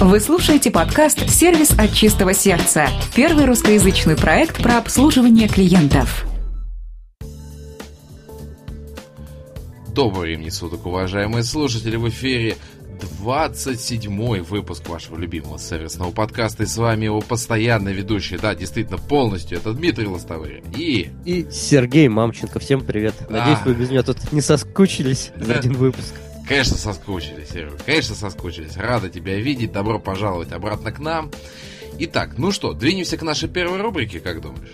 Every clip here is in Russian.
Вы слушаете подкаст «Сервис от чистого сердца» – первый русскоязычный проект про обслуживание клиентов. Доброго времени суток, уважаемые слушатели, в эфире 27-й выпуск вашего любимого сервисного подкаста. И с вами его постоянный ведущий, да, действительно, полностью, это Дмитрий Лостовырь. И... И Сергей Мамченко. Всем привет. Надеюсь, вы без меня тут не соскучились за один выпуск. Конечно, соскучились, Серега. Конечно, соскучились. Рада тебя видеть. Добро пожаловать обратно к нам. Итак, ну что, двинемся к нашей первой рубрике, как думаешь?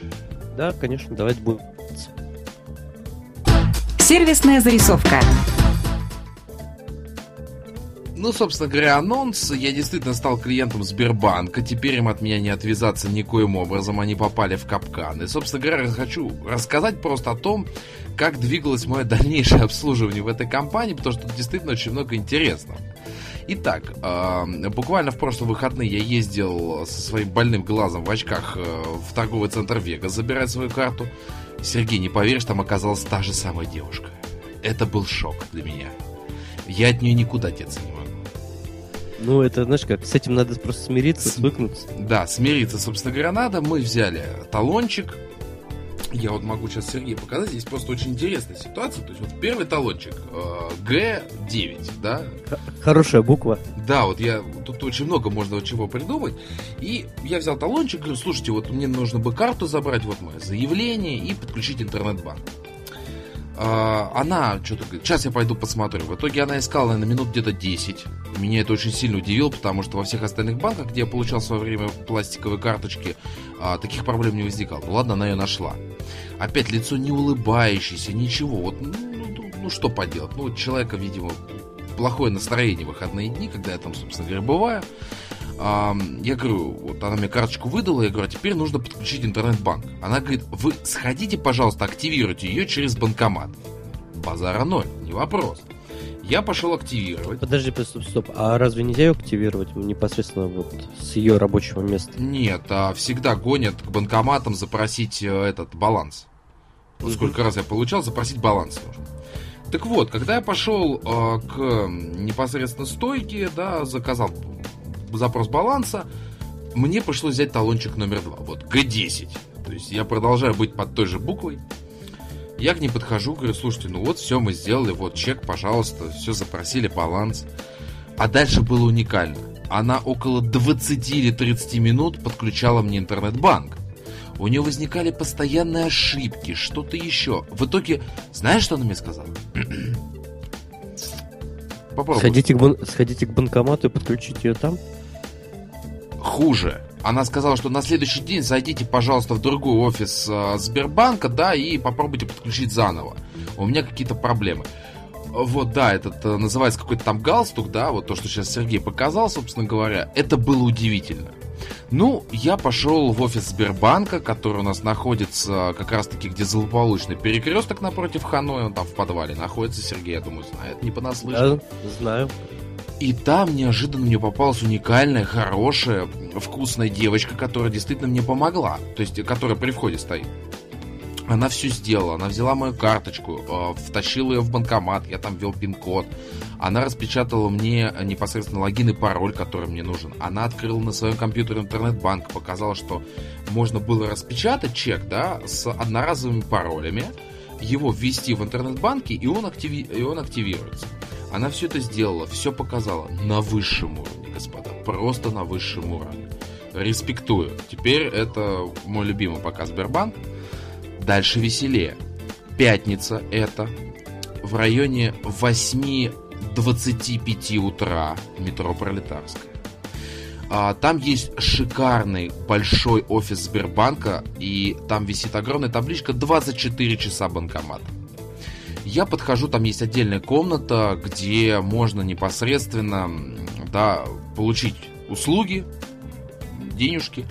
Да, конечно, давайте будем. Сервисная зарисовка. Ну, собственно говоря, анонс. Я действительно стал клиентом Сбербанка. Теперь им от меня не отвязаться никоим образом. Они попали в капкан. И, собственно говоря, хочу рассказать просто о том, как двигалось мое дальнейшее обслуживание в этой компании, потому что тут действительно очень много интересного. Итак, буквально в прошлые выходные я ездил со своим больным глазом в очках э, в торговый центр Вега забирать свою карту. Сергей, не поверишь, там оказалась та же самая девушка. Это был шок для меня. Я от нее никуда деться не. Ну, это, знаешь как, с этим надо просто смириться, с... свыкнуться. Да, смириться, собственно говоря, надо. Мы взяли талончик. Я вот могу сейчас Сергею показать. Здесь просто очень интересная ситуация. То есть вот первый талончик э, Г9, да? Хорошая буква. Да, вот я тут очень много можно чего придумать. И я взял талончик, говорю, слушайте, вот мне нужно бы карту забрать, вот мое заявление и подключить интернет-банк. А, она что-то говорит, сейчас я пойду посмотрю. В итоге она искала, наверное, минут где-то 10. Меня это очень сильно удивило, потому что во всех остальных банках, где я получал в свое время пластиковые карточки, а, таких проблем не возникало. Ну ладно, она ее нашла. Опять лицо не улыбающееся, ничего. Вот, ну, ну, ну что поделать? Ну, у человека, видимо, плохое настроение в выходные дни, когда я там, собственно говоря, бываю. Я говорю, вот она мне карточку выдала, я говорю, а теперь нужно подключить интернет-банк. Она говорит, вы сходите, пожалуйста, активируйте ее через банкомат. Базара ноль, не вопрос. Я пошел активировать. Подожди, стоп, стоп. А разве нельзя ее активировать непосредственно вот с ее рабочего места? Нет, а всегда гонят к банкоматам запросить э, этот баланс. Вот сколько раз я получал, запросить баланс нужно. Так вот, когда я пошел э, к непосредственно стойке, да, заказал запрос баланса, мне пришлось взять талончик номер два, вот Г10. То есть я продолжаю быть под той же буквой. Я к ней подхожу, говорю, слушайте, ну вот все мы сделали, вот чек, пожалуйста, все запросили, баланс. А дальше было уникально. Она около 20 или 30 минут подключала мне интернет-банк. У нее возникали постоянные ошибки, что-то еще. В итоге, знаешь, что она мне сказала? Попробуй. Сходите к, бан- сходите к банкомату и подключите ее там? Хуже. Она сказала, что на следующий день зайдите, пожалуйста, в другой офис э, Сбербанка, да, и попробуйте подключить заново. У меня какие-то проблемы. Вот, да, этот э, называется какой-то там галстук, да, вот то, что сейчас Сергей показал, собственно говоря, это было удивительно. Ну, я пошел в офис Сбербанка, который у нас находится как раз-таки, где злополучный перекресток напротив Ханой, он там в подвале находится, Сергей, я думаю, знает, не понаслышке. Да, знаю. И там неожиданно мне попалась уникальная, хорошая, вкусная девочка, которая действительно мне помогла. То есть, которая при входе стоит. Она все сделала. Она взяла мою карточку, э, втащила ее в банкомат, я там ввел пин-код. Она распечатала мне непосредственно логин и пароль, который мне нужен. Она открыла на своем компьютере интернет-банк, показала, что можно было распечатать чек, да, с одноразовыми паролями, его ввести в интернет-банке, и он, активи... и он активируется. Она все это сделала, все показала на высшем уровне, господа. Просто на высшем уровне. Респектую. Теперь это мой любимый пока Сбербанк. Дальше веселее. Пятница это в районе 8.25 утра метро Пролетарская. А, там есть шикарный большой офис Сбербанка, и там висит огромная табличка 24 часа банкомата. Я подхожу, там есть отдельная комната, где можно непосредственно да, получить услуги, денежки.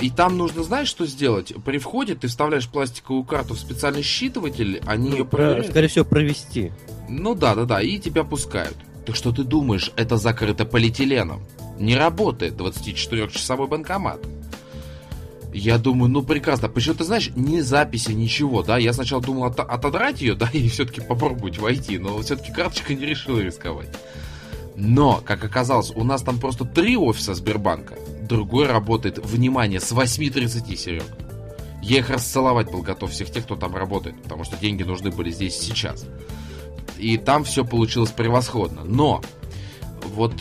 И там нужно, знаешь, что сделать? При входе ты вставляешь пластиковую карту в специальный считыватель, они ну, ее проверяют. Скорее всего, провести. Ну да, да, да, и тебя пускают. Так что ты думаешь, это закрыто полиэтиленом? Не работает 24-часовой банкомат. Я думаю, ну прекрасно. Почему ты знаешь, ни записи, ничего, да? Я сначала думал от- отодрать ее, да, и все-таки попробовать войти, но все-таки карточка не решила рисковать. Но, как оказалось, у нас там просто три офиса Сбербанка. Другой работает, внимание, с 8.30, Серег. Я их расцеловать был готов, всех тех, кто там работает, потому что деньги нужны были здесь сейчас. И там все получилось превосходно. Но, вот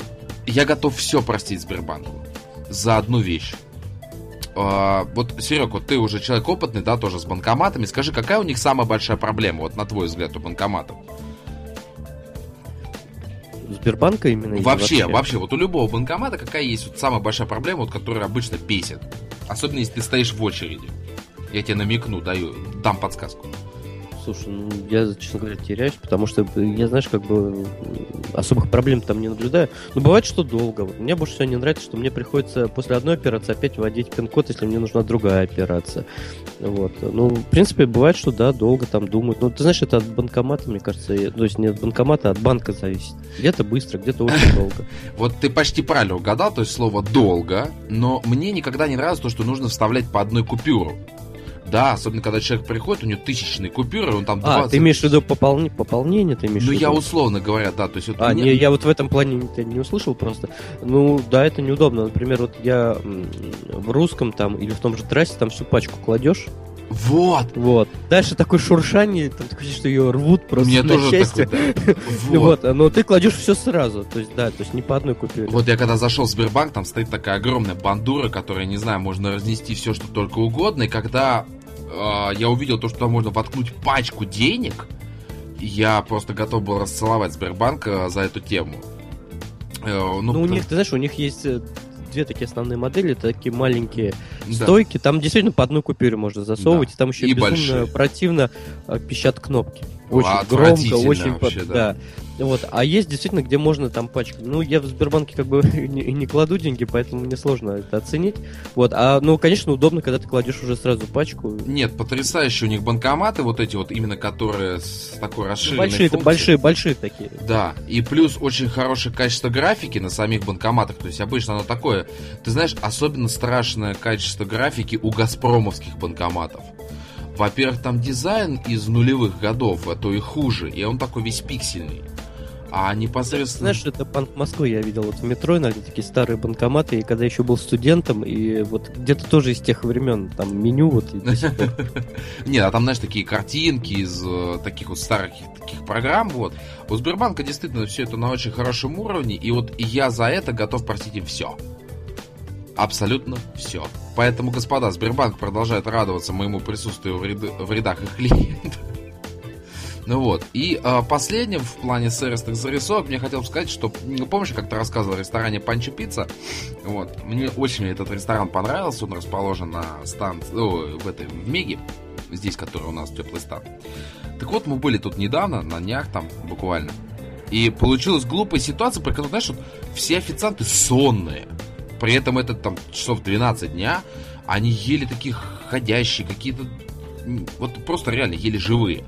я готов все простить Сбербанку за одну вещь. А, вот, Серег, вот ты уже человек опытный, да, тоже с банкоматами. Скажи, какая у них самая большая проблема, вот на твой взгляд, у банкоматов? Сбербанка именно? Вообще, вообще, вообще, вот у любого банкомата какая есть вот самая большая проблема, вот, которая обычно бесит. Особенно если ты стоишь в очереди. Я тебе намекну, даю, дам подсказку. Слушай, ну, я, честно говоря, теряюсь, потому что я, знаешь, как бы особых проблем там не наблюдаю. Но бывает, что долго. Вот мне больше всего не нравится, что мне приходится после одной операции опять вводить пин-код, если мне нужна другая операция. Вот. Ну, в принципе, бывает, что да, долго там думают. Ну, ты знаешь, это от банкомата, мне кажется, то есть не от банкомата, а от банка зависит. Где-то быстро, где-то очень долго. Вот ты почти правильно угадал, то есть слово «долго», но мне никогда не нравится то, что нужно вставлять по одной купюру. Да, особенно когда человек приходит, у него тысячные купюры, он там 20... А, ты имеешь в виду пополни... пополнение, ты имеешь Ну, в виду? я условно говоря, да, то есть... Вот а, мне... не, я вот в этом плане не, не услышал просто. Ну, да, это неудобно. Например, вот я в русском там или в том же трассе там всю пачку кладешь, вот. Вот. Дальше такое шуршание, там такое, что ее рвут просто Мне на тоже части. такое, да. Вот. вот. Но ты кладешь все сразу. То есть, да, то есть не по одной купюре. Вот я когда зашел в Сбербанк, там стоит такая огромная бандура, которая, не знаю, можно разнести все, что только угодно. И когда э, я увидел то, что там можно воткнуть пачку денег, я просто готов был расцеловать Сбербанк э, за эту тему. Э, ну, ну, у них, ты знаешь, у них есть э, две такие основные модели, такие маленькие да. стойки, там действительно по одной купюре можно засовывать, да. и там еще и безумно большие. противно э, пищат кнопки. Очень громко, очень вообще, под... да. да. Вот. А есть действительно, где можно там пачку. Ну, я в Сбербанке как бы не, не кладу деньги, поэтому мне сложно это оценить. Вот. А, ну, конечно, удобно, когда ты кладешь уже сразу пачку. Нет, потрясающие у них банкоматы, вот эти вот, именно которые с такой расширенной Большие, функцией. большие, большие такие. Да. И плюс очень хорошее качество графики на самих банкоматах. То есть обычно оно такое. Ты знаешь, особенно страшное качество графики у газпромовских банкоматов. Во-первых, там дизайн из нулевых годов, а то и хуже, и он такой весь пиксельный. А непосредственно... Знаешь, это банк Москвы я видел вот в метро, иногда такие старые банкоматы, и когда еще был студентом, и вот где-то тоже из тех времен, там меню вот Нет, а там, знаешь, такие картинки из э, таких вот старых таких программ, вот. У Сбербанка действительно все это на очень хорошем уровне, и вот я за это готов простить им все. Абсолютно все. Поэтому, господа, Сбербанк продолжает радоваться моему присутствию в, ряд... в рядах их клиентов. Ну вот. И э, последним в плане сервисных зарисовок мне хотелось сказать, что помнишь, как ты рассказывал о ресторане Панчо Пицца? Вот. Мне очень этот ресторан понравился. Он расположен на станции, ну, в этой в Меге, здесь, который у нас теплый стан. Так вот, мы были тут недавно, на днях там буквально. И получилась глупая ситуация, при которой, знаешь, вот, все официанты сонные. При этом это там часов 12 дня, они ели такие ходящие, какие-то вот просто реально еле живые.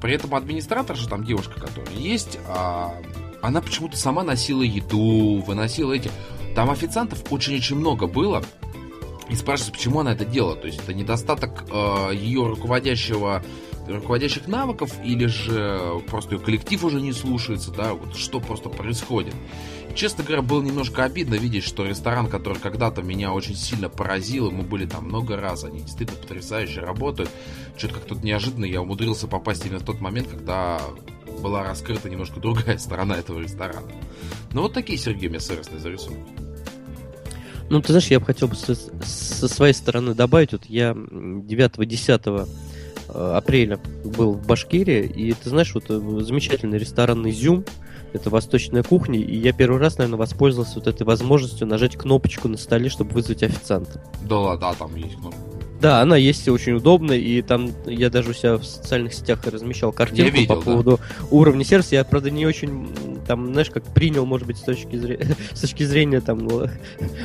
При этом администратор же там девушка, которая есть, а, она почему-то сама носила еду, выносила эти. Там официантов очень-очень много было. И спрашивается, почему она это делала. То есть это недостаток э, ее руководящего руководящих навыков, или же просто коллектив уже не слушается, да, вот что просто происходит. Честно говоря, было немножко обидно видеть, что ресторан, который когда-то меня очень сильно поразил, мы были там много раз, они действительно потрясающе работают. Что-то как тут неожиданно я умудрился попасть именно в тот момент, когда была раскрыта немножко другая сторона этого ресторана. Ну вот такие, Сергей, меня сервисные зарисовки. Ну, ты знаешь, я бы хотел бы со, со своей стороны добавить, вот я 9-10 э, апреля был в Башкирии, и ты знаешь, вот э, замечательный ресторан «Изюм», это восточная кухня, и я первый раз, наверное, воспользовался вот этой возможностью нажать кнопочку на столе, чтобы вызвать официанта. Да, да, там есть кнопка. Да, она есть очень удобно, и там я даже у себя в социальных сетях размещал картинку видел, по поводу да. уровня сервиса. Я, правда, не очень, там, знаешь, как принял, может быть, с точки зрения, с точки зрения там, ну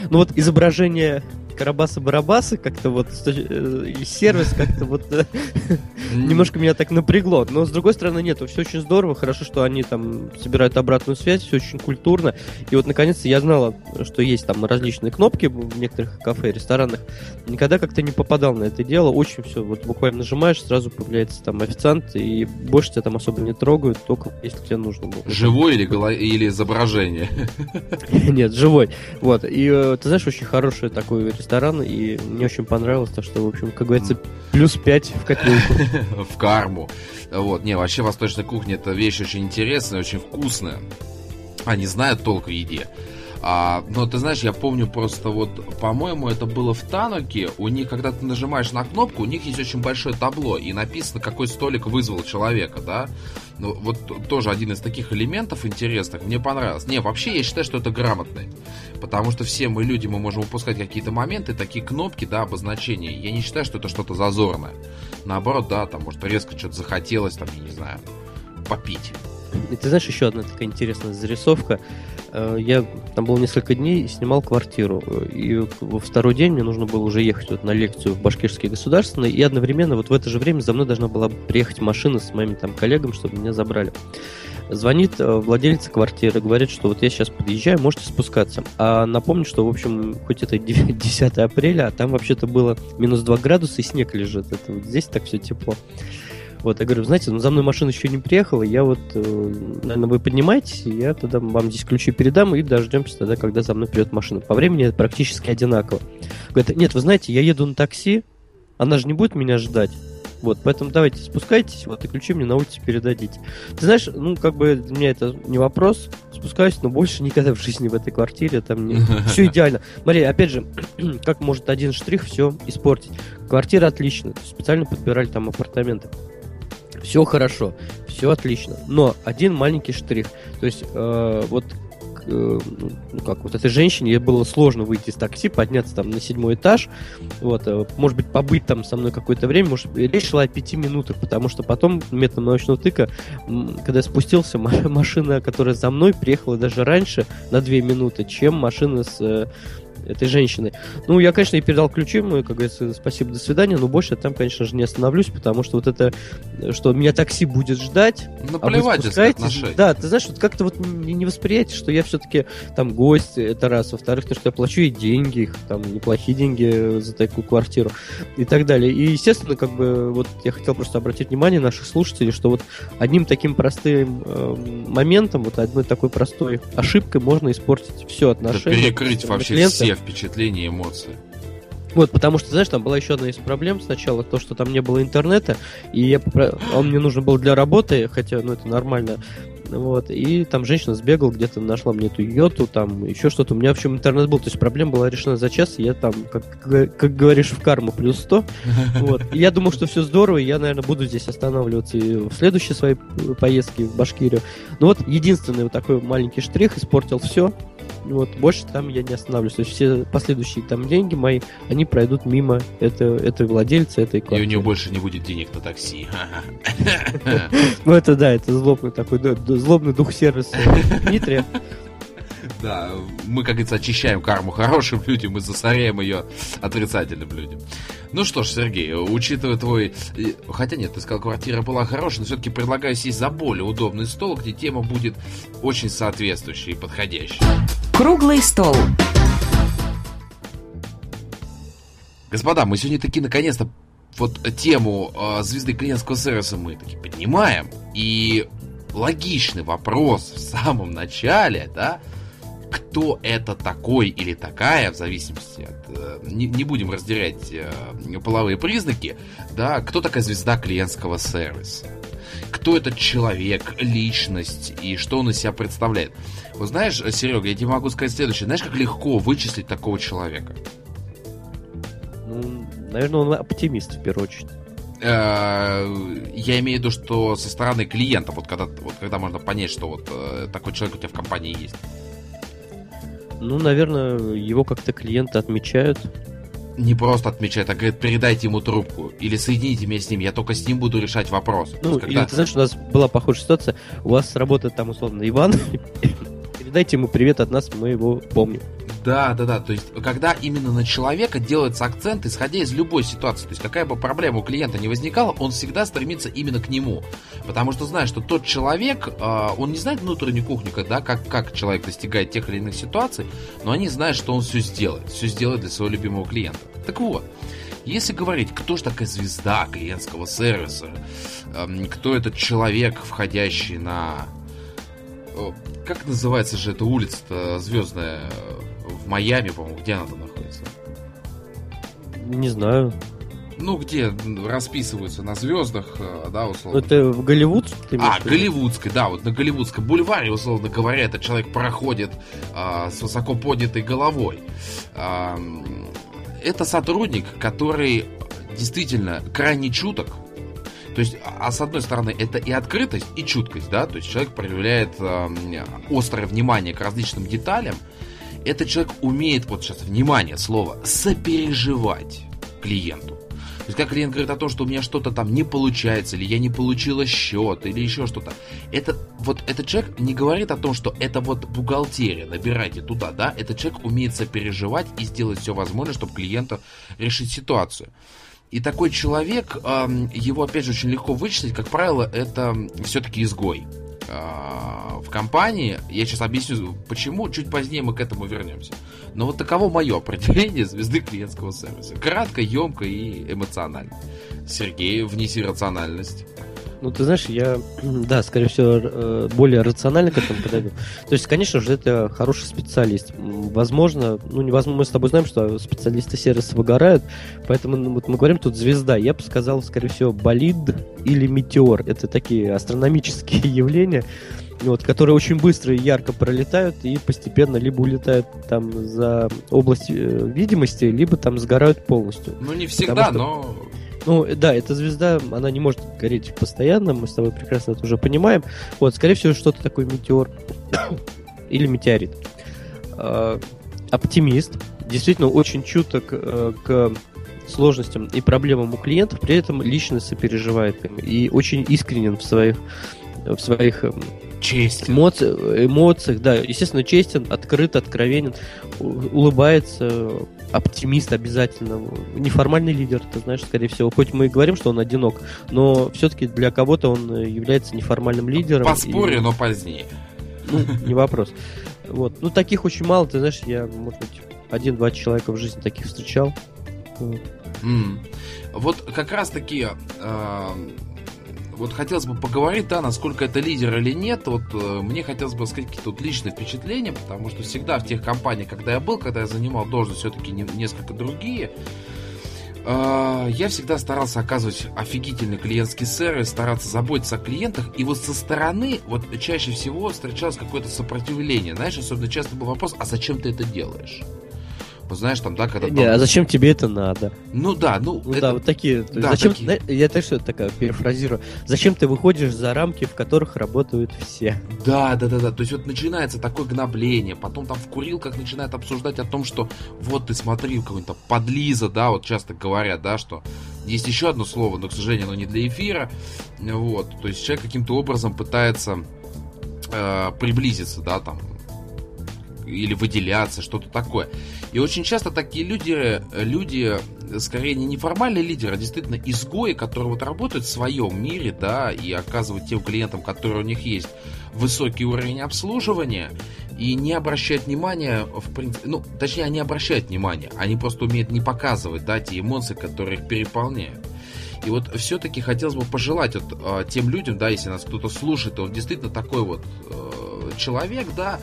вот изображение Карабасы-Барабасы, как-то вот э, и сервис как-то вот э, немножко меня так напрягло. Но с другой стороны, нет, все очень здорово, хорошо, что они там собирают обратную связь, все очень культурно. И вот наконец-то я знала, что есть там различные кнопки в некоторых кафе, ресторанах. Никогда как-то не попадал на это дело. Очень все, вот буквально нажимаешь, сразу появляется там официант, и больше тебя там особо не трогают, только если тебе нужно было. Живой или, голо... или изображение? Нет, живой. Вот. И э, ты знаешь, очень хороший такой ресторан, и мне очень понравилось, то что, в общем, как говорится, плюс 5 в котлетку. В карму. Вот. Не, вообще восточная кухня это вещь очень интересная, очень вкусная. Они знают толк в еде. А, но ты знаешь, я помню просто вот, по-моему, это было в Тануке. У них, когда ты нажимаешь на кнопку, у них есть очень большое табло, и написано, какой столик вызвал человека, да. Ну, вот тоже один из таких элементов интересных. Мне понравилось. Не, вообще я считаю, что это грамотно. Потому что все мы люди, мы можем упускать какие-то моменты, такие кнопки, да, обозначения. Я не считаю, что это что-то зазорное. Наоборот, да, там, может, резко что-то захотелось, там, я не знаю, попить. И ты знаешь, еще одна такая интересная зарисовка. Э, я там был несколько дней и снимал квартиру. И во второй день мне нужно было уже ехать вот на лекцию в Башкирский государственный. И одновременно вот в это же время за мной должна была приехать машина с моими там коллегами, чтобы меня забрали. Звонит э, владелица квартиры, говорит, что вот я сейчас подъезжаю, можете спускаться. А напомню, что, в общем, хоть это 10 апреля, а там вообще-то было минус 2 градуса и снег лежит. Это вот здесь так все тепло. Вот, я говорю, знаете, ну за мной машина еще не приехала, я вот, э, наверное, вы поднимаетесь, я тогда вам здесь ключи передам и дождемся тогда, когда за мной придет машина. По времени это практически одинаково. Говорит, нет, вы знаете, я еду на такси, она же не будет меня ждать. Вот, поэтому давайте спускайтесь, вот, и ключи мне на улице передадите. Ты знаешь, ну, как бы для меня это не вопрос, спускаюсь, но больше никогда в жизни в этой квартире, там не... все идеально. Смотри, опять же, как может один штрих все испортить. Квартира отличная, специально подбирали там апартаменты все хорошо, все отлично. Но один маленький штрих. То есть, э, вот э, ну как, вот этой женщине ей было сложно выйти из такси, подняться там на седьмой этаж, вот, э, может быть, побыть там со мной какое-то время, может, речь шла о пяти минутах, потому что потом методом научного тыка, когда я спустился, машина, которая за мной, приехала даже раньше на две минуты, чем машина с э, этой женщины. Ну, я, конечно, и передал ключи, мы, как говорится, спасибо, до свидания, но больше там, конечно же, не остановлюсь, потому что вот это, что меня такси будет ждать, ну, а плевать, вы Да, ты знаешь, вот как-то вот не восприятие, что я все-таки там гость, это раз, во-вторых, то, что я плачу и деньги, их там неплохие деньги за такую квартиру и так далее. И, естественно, как бы, вот я хотел просто обратить внимание наших слушателей, что вот одним таким простым э, моментом, вот одной такой простой ошибкой можно испортить все отношения. перекрыть вообще все впечатления и эмоции. Вот, потому что, знаешь, там была еще одна из проблем. Сначала, то, что там не было интернета, и я, он мне нужен был для работы, хотя, ну, это нормально, вот, и там женщина сбегала, где-то нашла мне эту йоту, там, еще что-то, у меня, в общем, интернет был, то есть проблема была решена за час, и я там, как, как говоришь, в карму плюс 100, вот, и я думал, что все здорово, и я, наверное, буду здесь останавливаться и в следующей своей поездке в Башкирию, но вот единственный вот такой маленький штрих испортил все, вот, больше там я не останавливаюсь. То есть все последующие там деньги мои, они пройдут мимо это, этой владельца этой квартиры. И у него больше не будет денег на такси. Ну это да, это злобный такой, злобный дух сервиса Дмитрия. Да, мы, как говорится, очищаем карму хорошим людям и засоряем ее отрицательным людям. Ну что ж, Сергей, учитывая твой... Хотя нет, ты сказал, квартира была хорошая, но все-таки предлагаю сесть за более удобный стол, где тема будет очень соответствующая и подходящая. Круглый стол. Господа, мы сегодня таки наконец-то вот тему э, звезды клиентского сервиса мы таки поднимаем. И логичный вопрос в самом начале, да, кто это такой или такая, в зависимости от... Э, не, не будем разделять э, половые признаки, да, кто такая звезда клиентского сервиса. Кто этот человек, личность и что он из себя представляет. Вот знаешь, Серега, я тебе могу сказать следующее. Знаешь, как легко вычислить такого человека? Ну, наверное, он оптимист в первую очередь э, я имею в виду, что со стороны клиента, вот когда, вот когда можно понять, что вот такой человек у тебя в компании есть. Ну, наверное, его как-то клиенты отмечают. Не просто отмечают, а говорят, передайте ему трубку. Или соедините меня с ним, я только с ним буду решать вопрос. Ну, когда... или ты знаешь, у нас была похожая ситуация. У вас работает там, условно, Иван. Передайте ему привет от нас, мы его помним. Да, да, да. То есть, когда именно на человека делается акцент, исходя из любой ситуации. То есть, какая бы проблема у клиента не возникала, он всегда стремится именно к нему. Потому что знает, что тот человек, а, он не знает внутреннюю кухню, да, как, как человек достигает тех или иных ситуаций, но они знают, что он все сделает. Все сделает для своего любимого клиента. Так вот, если говорить, кто же такая звезда клиентского сервиса, эм, кто этот человек, входящий на как называется же эта улица звездная в Майами, по-моему, где она там находится? Не знаю. Ну, где расписываются на звездах, э, да, условно. Это в Голливудской? А, Голливудской, да, вот на Голливудском бульваре, условно говоря, этот человек проходит а, с высоко поднятой головой. А, это сотрудник, который действительно крайне чуток, то есть, а, а с одной стороны, это и открытость, и чуткость, да, то есть человек проявляет э, острое внимание к различным деталям. Этот человек умеет, вот сейчас, внимание, слово, сопереживать клиенту. То есть, как клиент говорит о том, что у меня что-то там не получается, или я не получила счет, или еще что-то. Это, вот этот человек не говорит о том, что это вот бухгалтерия, набирайте туда, да. Этот человек умеет сопереживать и сделать все возможное, чтобы клиенту решить ситуацию. И такой человек, его опять же очень легко вычислить, как правило, это все-таки изгой в компании. Я сейчас объясню, почему, чуть позднее мы к этому вернемся. Но вот таково мое определение звезды клиентского сервиса. Кратко, емко и эмоционально. Сергей, внеси рациональность. Ну, ты знаешь, я, да, скорее всего, э, более рационально к этому подойду. То есть, конечно же, это хороший специалист. Возможно, ну, невозможно, мы с тобой знаем, что специалисты сервиса выгорают, поэтому ну, вот мы говорим тут звезда. Я бы сказал, скорее всего, болид или метеор. Это такие астрономические явления, вот, которые очень быстро и ярко пролетают и постепенно либо улетают там за область э, видимости, либо там сгорают полностью. Ну, не всегда, что... но ну, да, эта звезда, она не может гореть постоянно, мы с тобой прекрасно это уже понимаем. Вот, скорее всего, что-то такое метеор или метеорит. А, оптимист, действительно очень чуток э, к сложностям и проблемам у клиентов, при этом лично сопереживает им и очень искренен в своих, в своих эм, честен. Эмоци... эмоциях, да, естественно, честен, открыт, откровенен, улыбается, оптимист обязательно, неформальный лидер, ты знаешь, скорее всего. Хоть мы и говорим, что он одинок, но все-таки для кого-то он является неформальным лидером. Поспорю, и... но позднее. Ну, не вопрос. Вот. Ну, таких очень мало, ты знаешь, я, может быть, один-два человека в жизни таких встречал. Mm. Вот как раз таки э, вот хотелось бы поговорить, да, насколько это лидер или нет. Вот э, мне хотелось бы сказать какие-то вот личные впечатления, потому что всегда в тех компаниях, когда я был, когда я занимал должность все-таки не, несколько другие, э, я всегда старался оказывать офигительный клиентский сервис, стараться заботиться о клиентах. И вот со стороны, вот чаще всего встречалось какое-то сопротивление. Знаешь, особенно часто был вопрос, а зачем ты это делаешь? Вот знаешь, там, да, когда... Не, а зачем тебе это надо? Ну да, ну... ну это... Да, вот такие... Да, зачем... такие... Я так что такая перефразирую. Зачем ты выходишь за рамки, в которых работают все? Да, да, да, да. То есть вот начинается такое гнобление, потом там в курилках начинают обсуждать о том, что вот ты смотри, какой-то подлиза, да, вот часто говорят, да, что есть еще одно слово, но, к сожалению, оно не для эфира. Вот, то есть человек каким-то образом пытается э, приблизиться, да, там, или выделяться, что-то такое. И очень часто такие люди, люди скорее не неформальные лидеры, а действительно изгои, которые вот работают в своем мире, да, и оказывают тем клиентам, которые у них есть, высокий уровень обслуживания, и не обращают внимания, в принципе, ну, точнее, они обращают внимание, они просто умеют не показывать, да, те эмоции, которые их переполняют. И вот все-таки хотелось бы пожелать вот, э, тем людям, да, если нас кто-то слушает, он действительно такой вот э, человек, да,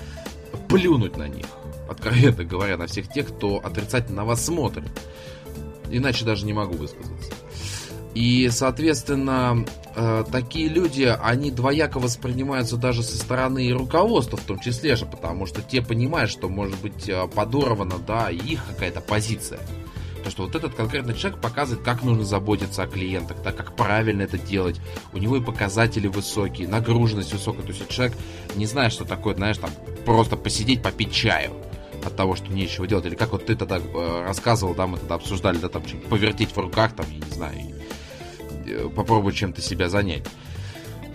плюнуть на них, откровенно говоря, на всех тех, кто отрицательно на вас смотрит. Иначе даже не могу высказаться. И, соответственно, э, такие люди, они двояко воспринимаются даже со стороны руководства, в том числе же, потому что те понимают, что может быть э, подорвана, да, их какая-то позиция. То, что вот этот конкретный человек показывает, как нужно заботиться о клиентах, да, как правильно это делать. У него и показатели высокие, нагруженность высокая. То есть человек не знает, что такое, знаешь, там, просто посидеть, попить чаю от того, что нечего делать. Или как вот ты тогда э, рассказывал, да, мы тогда обсуждали, да, там, повертеть в руках, там, я не знаю, э, попробовать чем-то себя занять.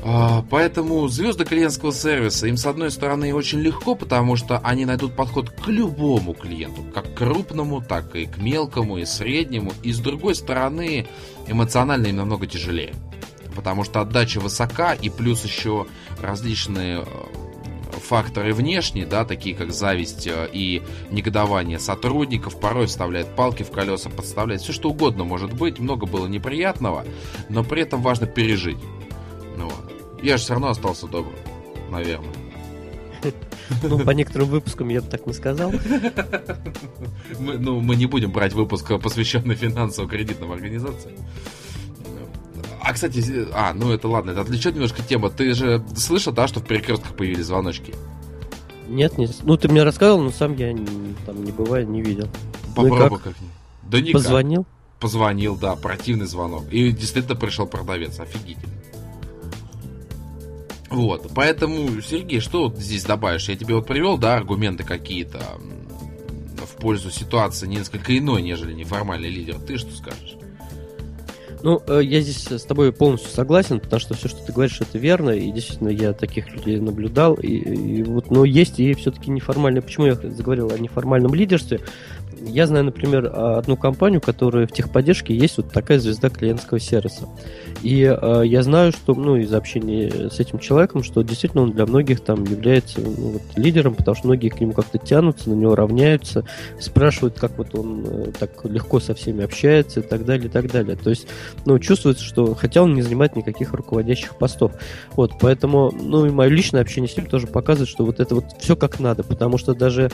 А, поэтому звезды клиентского сервиса им с одной стороны очень легко, потому что они найдут подход к любому клиенту, как к крупному, так и к мелкому и среднему. И с другой стороны эмоционально им намного тяжелее, потому что отдача высока и плюс еще различные э, факторы внешние, да, такие как зависть э, и негодование сотрудников, порой вставляет палки в колеса, подставляет все что угодно может быть, много было неприятного, но при этом важно пережить. Ну, вот. Я же все равно остался добрым, наверное. Ну, по некоторым выпускам я бы так не сказал. Мы, ну, мы не будем брать выпуск, посвященный финансово-кредитным организациям. А, кстати, а, ну это ладно, это отвлечет немножко тема. Ты же слышал, да, что в перекрестках появились звоночки? Нет, нет. Ну, ты мне рассказывал, но сам я не, там не бываю, не видел. Попробуй ну, как? как-нибудь. Да никак. Позвонил? Позвонил, да, противный звонок. И действительно пришел продавец, офигительно. Вот, поэтому, Сергей, что вот здесь добавишь? Я тебе вот привел, да, аргументы какие-то в пользу ситуации несколько иной, нежели неформальный лидер. Ты что скажешь? Ну, э, я здесь с тобой полностью согласен, потому что все, что ты говоришь, это верно, и действительно я таких людей наблюдал, и, и вот, но есть и все-таки неформальное. Почему я заговорил о неформальном лидерстве? Я знаю, например, одну компанию, которая в техподдержке есть вот такая звезда клиентского сервиса. И э, я знаю, что, ну, из общения с этим человеком, что действительно он для многих там является ну, вот, лидером, потому что многие к нему как-то тянутся, на него равняются, спрашивают, как вот он э, так легко со всеми общается и так далее, и так далее. То есть, ну, чувствуется, что, хотя он не занимает никаких руководящих постов. Вот, поэтому, ну, и мое личное общение с ним тоже показывает, что вот это вот все как надо, потому что даже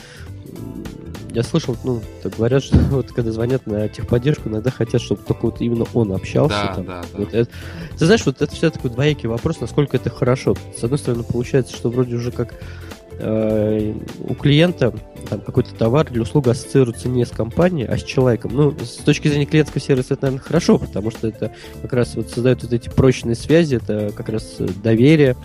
я слышал, ну, так говорят, что вот когда звонят на техподдержку, иногда хотят, чтобы только вот именно он общался. Да, там. да, да. Вот это, ты знаешь, вот это все такой двоякий вопрос, насколько это хорошо. С одной стороны, получается, что вроде уже как э, у клиента там какой-то товар или услуга ассоциируется не с компанией, а с человеком. Ну, с точки зрения клиентского сервиса это, наверное, хорошо, потому что это как раз вот создает вот эти прочные связи, это как раз доверие.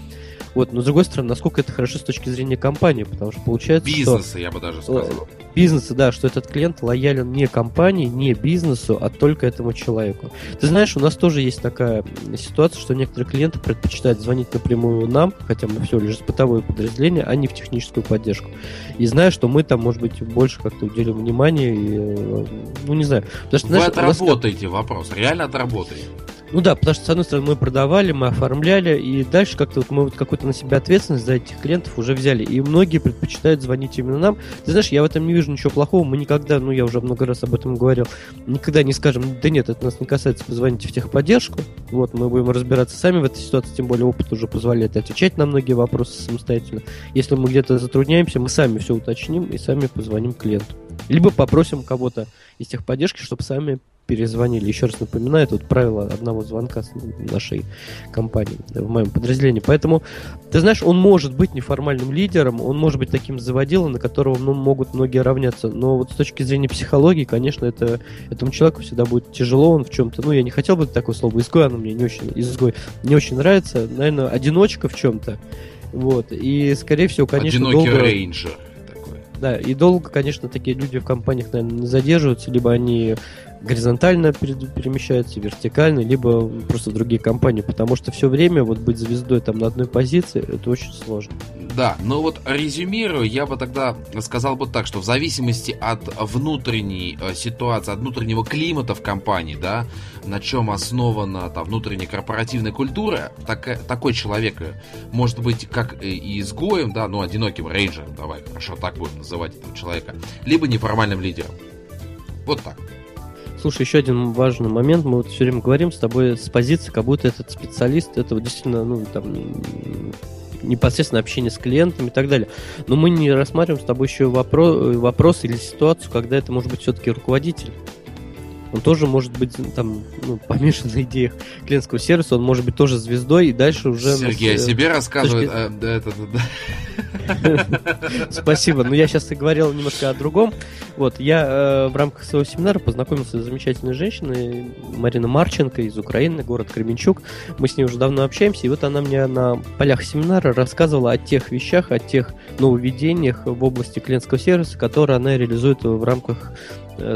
Вот, но с другой стороны, насколько это хорошо с точки зрения компании, потому что получается, Бизнеса, что... я бы даже сказал. Бизнеса, да, что этот клиент лоялен не компании, не бизнесу, а только этому человеку. Ты знаешь, у нас тоже есть такая ситуация, что некоторые клиенты предпочитают звонить напрямую нам, хотя мы все лишь бытовое подразделение, а не в техническую поддержку. И зная, что мы там, может быть, больше как-то уделим внимание, и, э, ну, не знаю. Потому что, Вы знаешь, отработаете нас... вопрос, реально отработаете. Ну да, потому что, с одной стороны, мы продавали, мы оформляли, и дальше как-то вот мы вот какую-то на себя ответственность за этих клиентов уже взяли. И многие предпочитают звонить именно нам. Ты знаешь, я в этом не вижу ничего плохого. Мы никогда, ну я уже много раз об этом говорил, никогда не скажем, да нет, это нас не касается, позвоните в техподдержку. Вот, мы будем разбираться сами в этой ситуации, тем более опыт уже позволяет отвечать на многие вопросы самостоятельно. Если мы где-то затрудняемся, мы сами все уточним и сами позвоним клиенту. Либо попросим кого-то из техподдержки, чтобы сами перезвонили. Еще раз напоминаю, это вот правило одного звонка нашей компании, в моем подразделении. Поэтому, ты знаешь, он может быть неформальным лидером, он может быть таким заводилом, на которого ну, могут многие равняться. Но вот с точки зрения психологии, конечно, это, этому человеку всегда будет тяжело, он в чем-то, ну, я не хотел бы такое слово изгой, оно мне не очень, изгой, не очень нравится, наверное, одиночка в чем-то. Вот, и, скорее всего, конечно, Одинокий долго... рейнджер. Да, и долго, конечно, такие люди в компаниях, наверное, не задерживаются, либо они горизонтально перемещаются, вертикально, либо просто другие компании, потому что все время вот быть звездой там на одной позиции, это очень сложно. Да, но вот резюмируя, я бы тогда сказал бы так, что в зависимости от внутренней э, ситуации, от внутреннего климата в компании, да, на чем основана там внутренняя корпоративная культура, так, такой человек э, может быть как и изгоем, да, ну, одиноким рейнджером, давай, хорошо, так будем называть этого человека, либо неформальным лидером. Вот так. Слушай, еще один важный момент. Мы вот все время говорим с тобой с позиции, как будто этот специалист, это вот действительно, ну, там, непосредственно общение с клиентами и так далее. Но мы не рассматриваем с тобой еще вопрос, вопрос или ситуацию, когда это может быть все-таки руководитель он тоже может быть там ну, помешан на идеях клиентского сервиса, он может быть тоже звездой, и дальше уже... Сергей нас, о себе рассказывает. Точки... А, да, это, да. Спасибо. Но я сейчас и говорил немножко о другом. Вот, я э, в рамках своего семинара познакомился с замечательной женщиной, Марина Марченко из Украины, город Кременчук. Мы с ней уже давно общаемся, и вот она мне на полях семинара рассказывала о тех вещах, о тех нововведениях в области клиентского сервиса, которые она реализует в рамках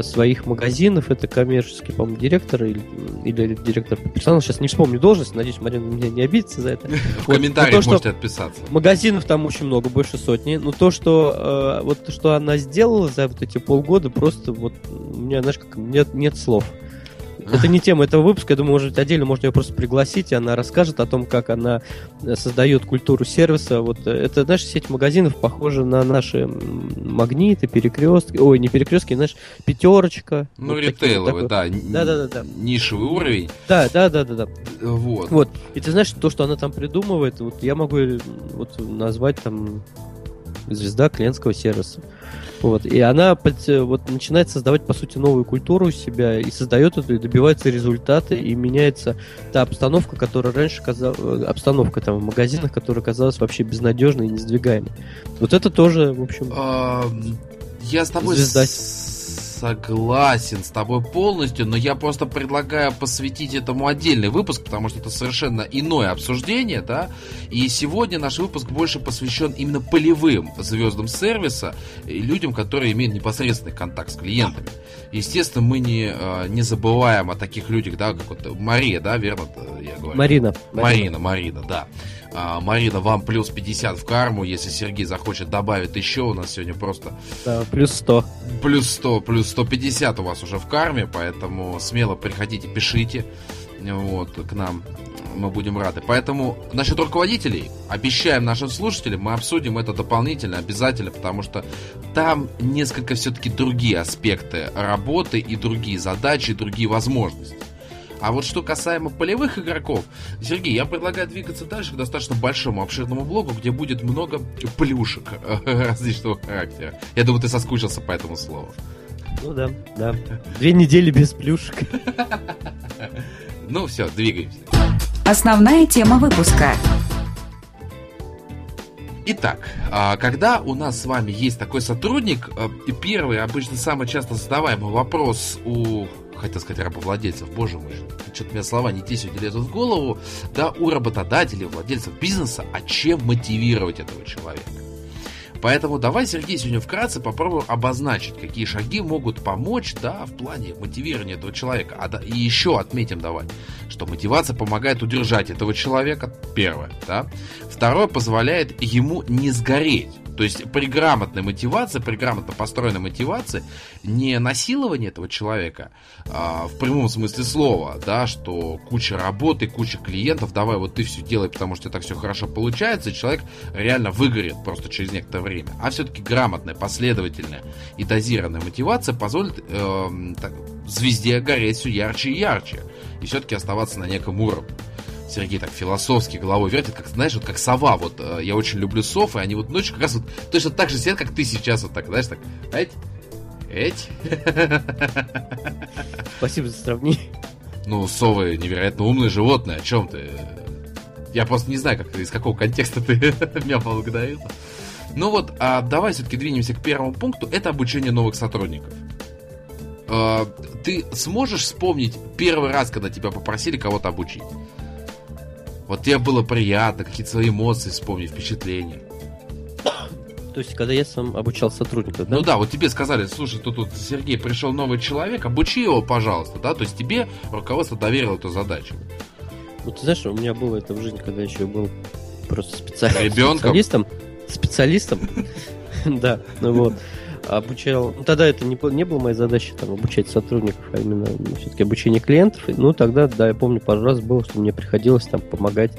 своих магазинов. Это коммерческий, по-моему, директор или, или директор по персоналу. Сейчас не вспомню должность. Надеюсь, Марина меня не обидится за это. В комментариях можете отписаться. Магазинов там очень много, больше сотни. Но то, что вот что она сделала за вот эти полгода, просто вот у меня, знаешь, как нет, нет слов. Это не тема этого выпуска, я думаю, может быть, отдельно можно ее просто пригласить, и она расскажет о том, как она э, создает культуру сервиса. Вот э, это, знаешь, сеть магазинов похожа на наши магниты, перекрестки, ой, не перекрестки, знаешь, пятерочка. Ну, вот ритейловый, да. Да, да, да, да. Нишевый уровень. Да, да, да, да, да. Вот. Вот. И ты знаешь, то, что она там придумывает, вот я могу вот назвать там звезда клиентского сервиса. Вот. И она вот, начинает создавать, по сути, новую культуру у себя и создает это, и добивается результаты, и меняется та обстановка, которая раньше казалась... Обстановка там в магазинах, которая казалась вообще безнадежной и несдвигаемой. Вот это тоже, в общем... Я с тобой звезда согласен с тобой полностью, но я просто предлагаю посвятить этому отдельный выпуск, потому что это совершенно иное обсуждение, да. И сегодня наш выпуск больше посвящен именно полевым звездам сервиса и людям, которые имеют непосредственный контакт с клиентами. Естественно, мы не, а, не забываем о таких людях, да, как вот Мария, да, верно я говорю? Марина. Марина, Марина, да. А, Марина, вам плюс 50 в карму, если Сергей захочет добавить еще, у нас сегодня просто... Да, плюс 100. Плюс 100, плюс 150 у вас уже в карме, поэтому смело приходите, пишите вот, к нам, мы будем рады. Поэтому насчет руководителей, обещаем нашим слушателям, мы обсудим это дополнительно, обязательно, потому что там несколько все-таки другие аспекты работы и другие задачи, и другие возможности. А вот что касаемо полевых игроков, Сергей, я предлагаю двигаться дальше к достаточно большому обширному блогу, где будет много плюшек различного характера. Я думаю, ты соскучился по этому слову. Ну да, да. Две недели без плюшек. Ну все, двигаемся. Основная тема выпуска. Итак, а, когда у нас с вами есть такой сотрудник, а, первый, обычно самый часто задаваемый вопрос у хотел сказать рабовладельцев, боже мой, что-то мне слова не те сегодня лезут в голову, да, у работодателей, владельцев бизнеса, а чем мотивировать этого человека? Поэтому давай, Сергей, сегодня вкратце попробуем обозначить, какие шаги могут помочь, да, в плане мотивирования этого человека. А да, и еще отметим давай, что мотивация помогает удержать этого человека, первое, да. Второе, позволяет ему не сгореть то есть при грамотной мотивации, при грамотно построенной мотивации, не насилование этого человека а, в прямом смысле слова, да, что куча работы, куча клиентов, давай вот ты все делай, потому что так все хорошо получается, и человек реально выгорит просто через некоторое время. А все-таки грамотная, последовательная и дозированная мотивация позволит э, так, звезде гореть все ярче и ярче, и все-таки оставаться на неком уровне. Сергей так философски головой вертит, как, знаешь, вот как сова. Вот э, я очень люблю сов, и они вот ночью как раз вот точно так же сидят, как ты сейчас, вот так, знаешь, так, эть, эть. Спасибо за сравнение. Ну, совы невероятно умные животные, о чем ты? Я просто не знаю, как, из какого контекста ты меня поблагодарил. Ну вот, а давай все-таки двинемся к первому пункту. Это обучение новых сотрудников. А, ты сможешь вспомнить первый раз, когда тебя попросили кого-то обучить? Вот тебе было приятно, какие-то свои эмоции вспомнить, впечатления. То есть, когда я сам обучал сотрудников, да? Ну да, вот тебе сказали, слушай, тут, тут Сергей, пришел новый человек, обучи его, пожалуйста, да? То есть тебе руководство доверило эту задачу. Ну, ты знаешь, у меня было это в жизни, когда я еще был просто специалистом. Ребенком? Специалистом. Специалистом. Да, ну вот обучал. Ну, тогда это не, не было моей задачей там, обучать сотрудников, а именно ну, все-таки обучение клиентов. Ну, тогда, да, я помню, пару раз было, что мне приходилось там помогать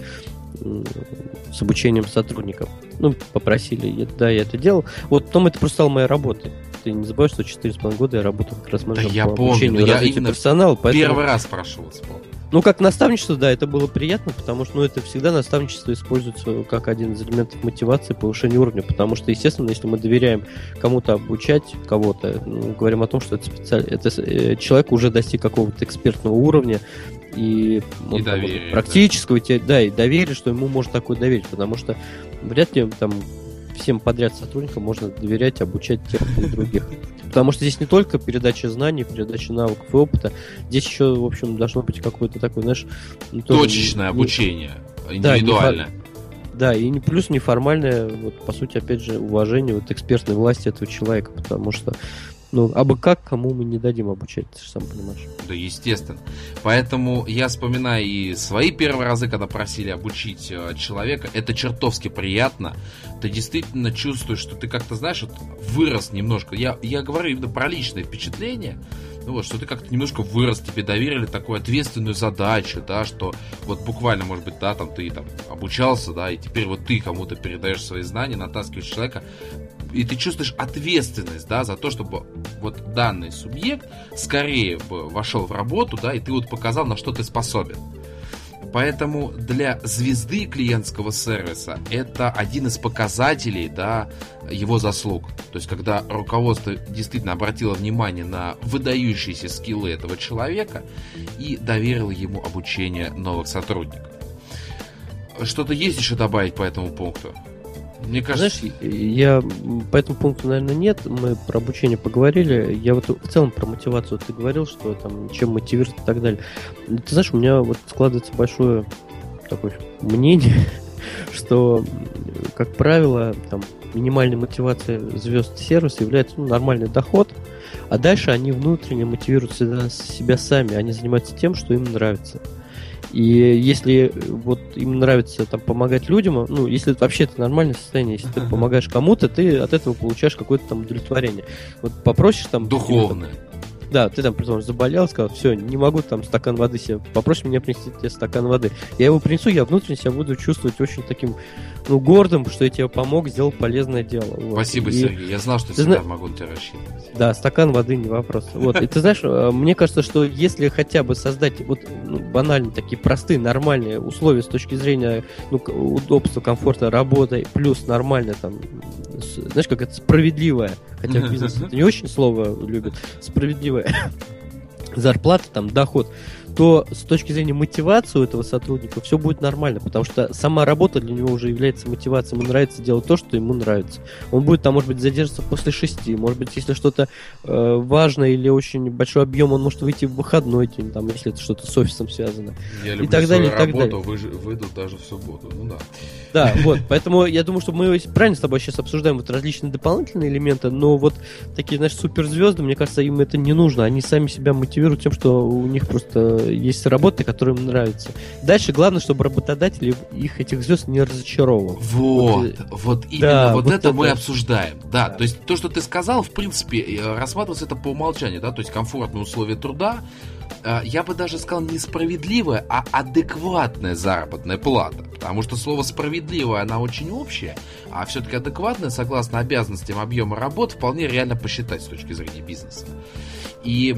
с обучением сотрудников. Ну, попросили, да, я это делал. Вот потом это просто стало моей работой. Ты не забывай, что 4,5 года я работал как раз менеджером да я по помню, я именно персонала. Поэтому... Первый раз прошел, вспомнил. Ну, как наставничество, да, это было приятно, потому что, ну, это всегда наставничество используется как один из элементов мотивации повышения уровня, потому что, естественно, если мы доверяем кому-то обучать кого-то, ну, говорим о том, что это, специаль... это э, человек уже достиг какого-то экспертного уровня, и, и доверие, практического, да. да, и доверие, что ему можно такое доверить, потому что вряд ли там всем подряд сотрудникам можно доверять, обучать тех и других. Потому что здесь не только передача знаний, передача навыков и опыта, здесь еще, в общем, должно быть какое-то такое, знаешь... Точечное тоже, обучение, индивидуальное. Да, и не, плюс неформальное, вот, по сути, опять же, уважение вот экспертной власти этого человека, потому что Ну, а бы как, кому мы не дадим обучать, ты же сам понимаешь. Да, естественно. Поэтому я вспоминаю и свои первые разы, когда просили обучить э, человека. Это чертовски приятно. Ты действительно чувствуешь, что ты как-то, знаешь, вот вырос немножко. Я, я говорю именно про личные впечатления. Ну вот, что ты как-то немножко вырос, тебе доверили такую ответственную задачу, да, что вот буквально, может быть, да, там ты там обучался, да, и теперь вот ты кому-то передаешь свои знания, натаскиваешь человека, и ты чувствуешь ответственность, да, за то, чтобы вот данный субъект скорее бы вошел в работу, да, и ты вот показал, на что ты способен. Поэтому для звезды клиентского сервиса это один из показателей да, его заслуг. То есть, когда руководство действительно обратило внимание на выдающиеся скиллы этого человека и доверило ему обучение новых сотрудников. Что-то есть еще добавить по этому пункту? Мне кажется... Знаешь, я по этому пункту, наверное, нет. Мы про обучение поговорили. Я вот в целом про мотивацию ты говорил, что там чем мотивировать и так далее. Ты знаешь, у меня вот складывается большое такое мнение, что, как правило, там минимальной мотивацией звезд сервиса является ну, нормальный доход, а дальше они внутренне мотивируют себя, себя сами, они занимаются тем, что им нравится. И если вот им нравится там помогать людям, ну, если это вообще это нормальное состояние, если ты помогаешь кому-то, ты от этого получаешь какое-то там удовлетворение. Вот попросишь там... Духовное. Да, ты там, предположим, заболел, сказал, все, не могу там стакан воды себе, попросишь меня принести тебе стакан воды. Я его принесу, я внутренне себя буду чувствовать очень таким, ну, гордым, что я тебе помог, сделал полезное дело. Вот. Спасибо, и... Сергей, я знал, что ты всегда зна... могу на тебя рассчитывать. Да, стакан воды не вопрос. Вот, и ты знаешь, э, мне кажется, что если хотя бы создать вот ну, банально такие простые, нормальные условия с точки зрения ну, удобства, комфорта работы, плюс нормальная там, знаешь, как это справедливая, хотя в бизнесе это не очень слово любят, справедливая зарплата, там, доход, то с точки зрения мотивации у этого сотрудника все будет нормально, потому что сама работа для него уже является мотивацией. Ему нравится делать то, что ему нравится. Он будет там, может быть, задержаться после шести. Может быть, если что-то э, важное или очень большой объем, он может выйти в выходной день, там, если это что-то с офисом связано. Я люблю и так свою далее, работу, и так далее. выйдут даже в субботу. Ну да. Да, вот, поэтому я думаю, что мы правильно с тобой сейчас обсуждаем вот различные дополнительные элементы, но вот такие, знаешь, суперзвезды, мне кажется, им это не нужно. Они сами себя мотивируют тем, что у них просто есть работы, которые им нравятся. Дальше главное, чтобы работодатели их этих звезд не разочаровывал. Вот, вот, вот именно да, вот, вот это, это мы обсуждаем. Да, да, то есть то, что ты сказал, в принципе, э, рассматривается это по умолчанию, да, то есть комфортные условия труда, э, я бы даже сказал не справедливая, а адекватная заработная плата. Потому что слово справедливая, она очень общая, а все-таки адекватная, согласно обязанностям объема работ, вполне реально посчитать с точки зрения бизнеса. И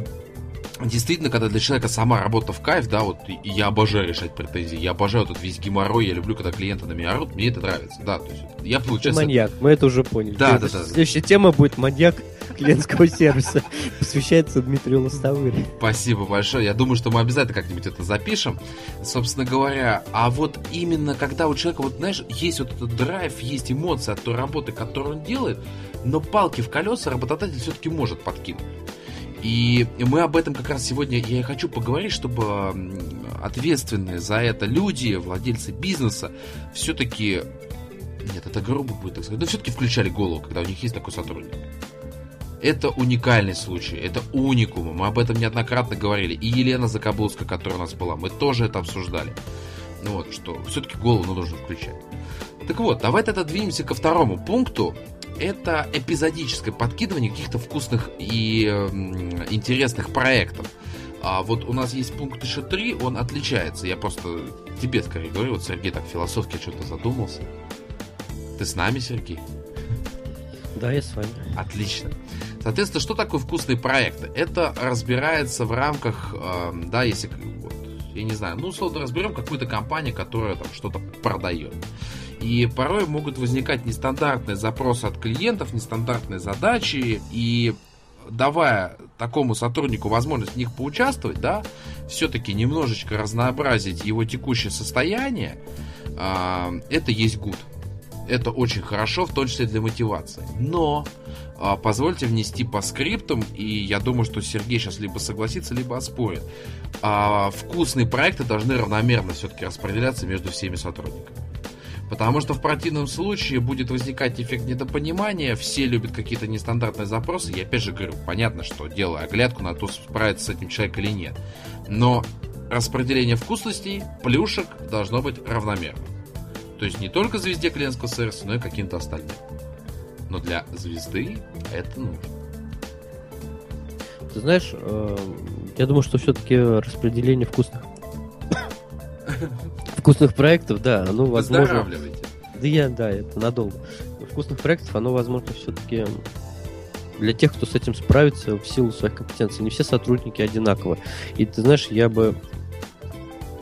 действительно, когда для человека сама работа в кайф, да, вот я обожаю решать претензии, я обожаю этот весь геморрой, я люблю, когда клиенты на меня орут, мне это нравится, да, то есть я получаю... маньяк, мы это уже поняли. Да, да, да. Следующая тема будет маньяк клиентского сервиса, посвящается Дмитрию Лостовыре. Спасибо большое, я думаю, что мы обязательно как-нибудь это запишем. Собственно говоря, а вот именно когда у человека, вот знаешь, есть вот этот драйв, есть эмоции от той работы, которую он делает, но палки в колеса работодатель все-таки может подкинуть. И мы об этом как раз сегодня я и хочу поговорить, чтобы ответственные за это люди, владельцы бизнеса, все-таки, нет, это грубо будет так сказать, но все-таки включали голову, когда у них есть такой сотрудник. Это уникальный случай, это уникум, мы об этом неоднократно говорили. И Елена Закаблузка, которая у нас была, мы тоже это обсуждали. Вот, что все-таки голову нужно включать. Так вот, давайте тогда двинемся ко второму пункту, это эпизодическое подкидывание каких-то вкусных и э, интересных проектов. А вот у нас есть пункт еще 3, он отличается. Я просто тебе скорее говорю, вот Сергей так философски что-то задумался. Ты с нами, Сергей? Да, я с вами. Отлично. Соответственно, что такое вкусные проекты? Это разбирается в рамках, э, да, если, вот, я не знаю, ну, условно разберем какую-то компанию, которая там что-то продает. И порой могут возникать нестандартные запросы от клиентов, нестандартные задачи, и давая такому сотруднику возможность в них поучаствовать, да, все-таки немножечко разнообразить его текущее состояние, э, это есть гуд. Это очень хорошо, в том числе для мотивации. Но э, позвольте внести по скриптам, и я думаю, что Сергей сейчас либо согласится, либо оспорит. Э, вкусные проекты должны равномерно все-таки распределяться между всеми сотрудниками. Потому что в противном случае будет возникать эффект недопонимания, все любят какие-то нестандартные запросы. Я опять же говорю, понятно, что делаю оглядку на то, справится с этим человек или нет. Но распределение вкусностей, плюшек должно быть равномерным. То есть не только звезде клиентского сервиса, но и каким-то остальным. Но для звезды это нужно. Ты знаешь, э, я думаю, что все-таки распределение вкусных вкусных проектов, да, оно возможно... Да я, да, это надолго. Вкусных проектов, оно возможно все-таки для тех, кто с этим справится в силу своих компетенций. Не все сотрудники одинаковы. И ты знаешь, я бы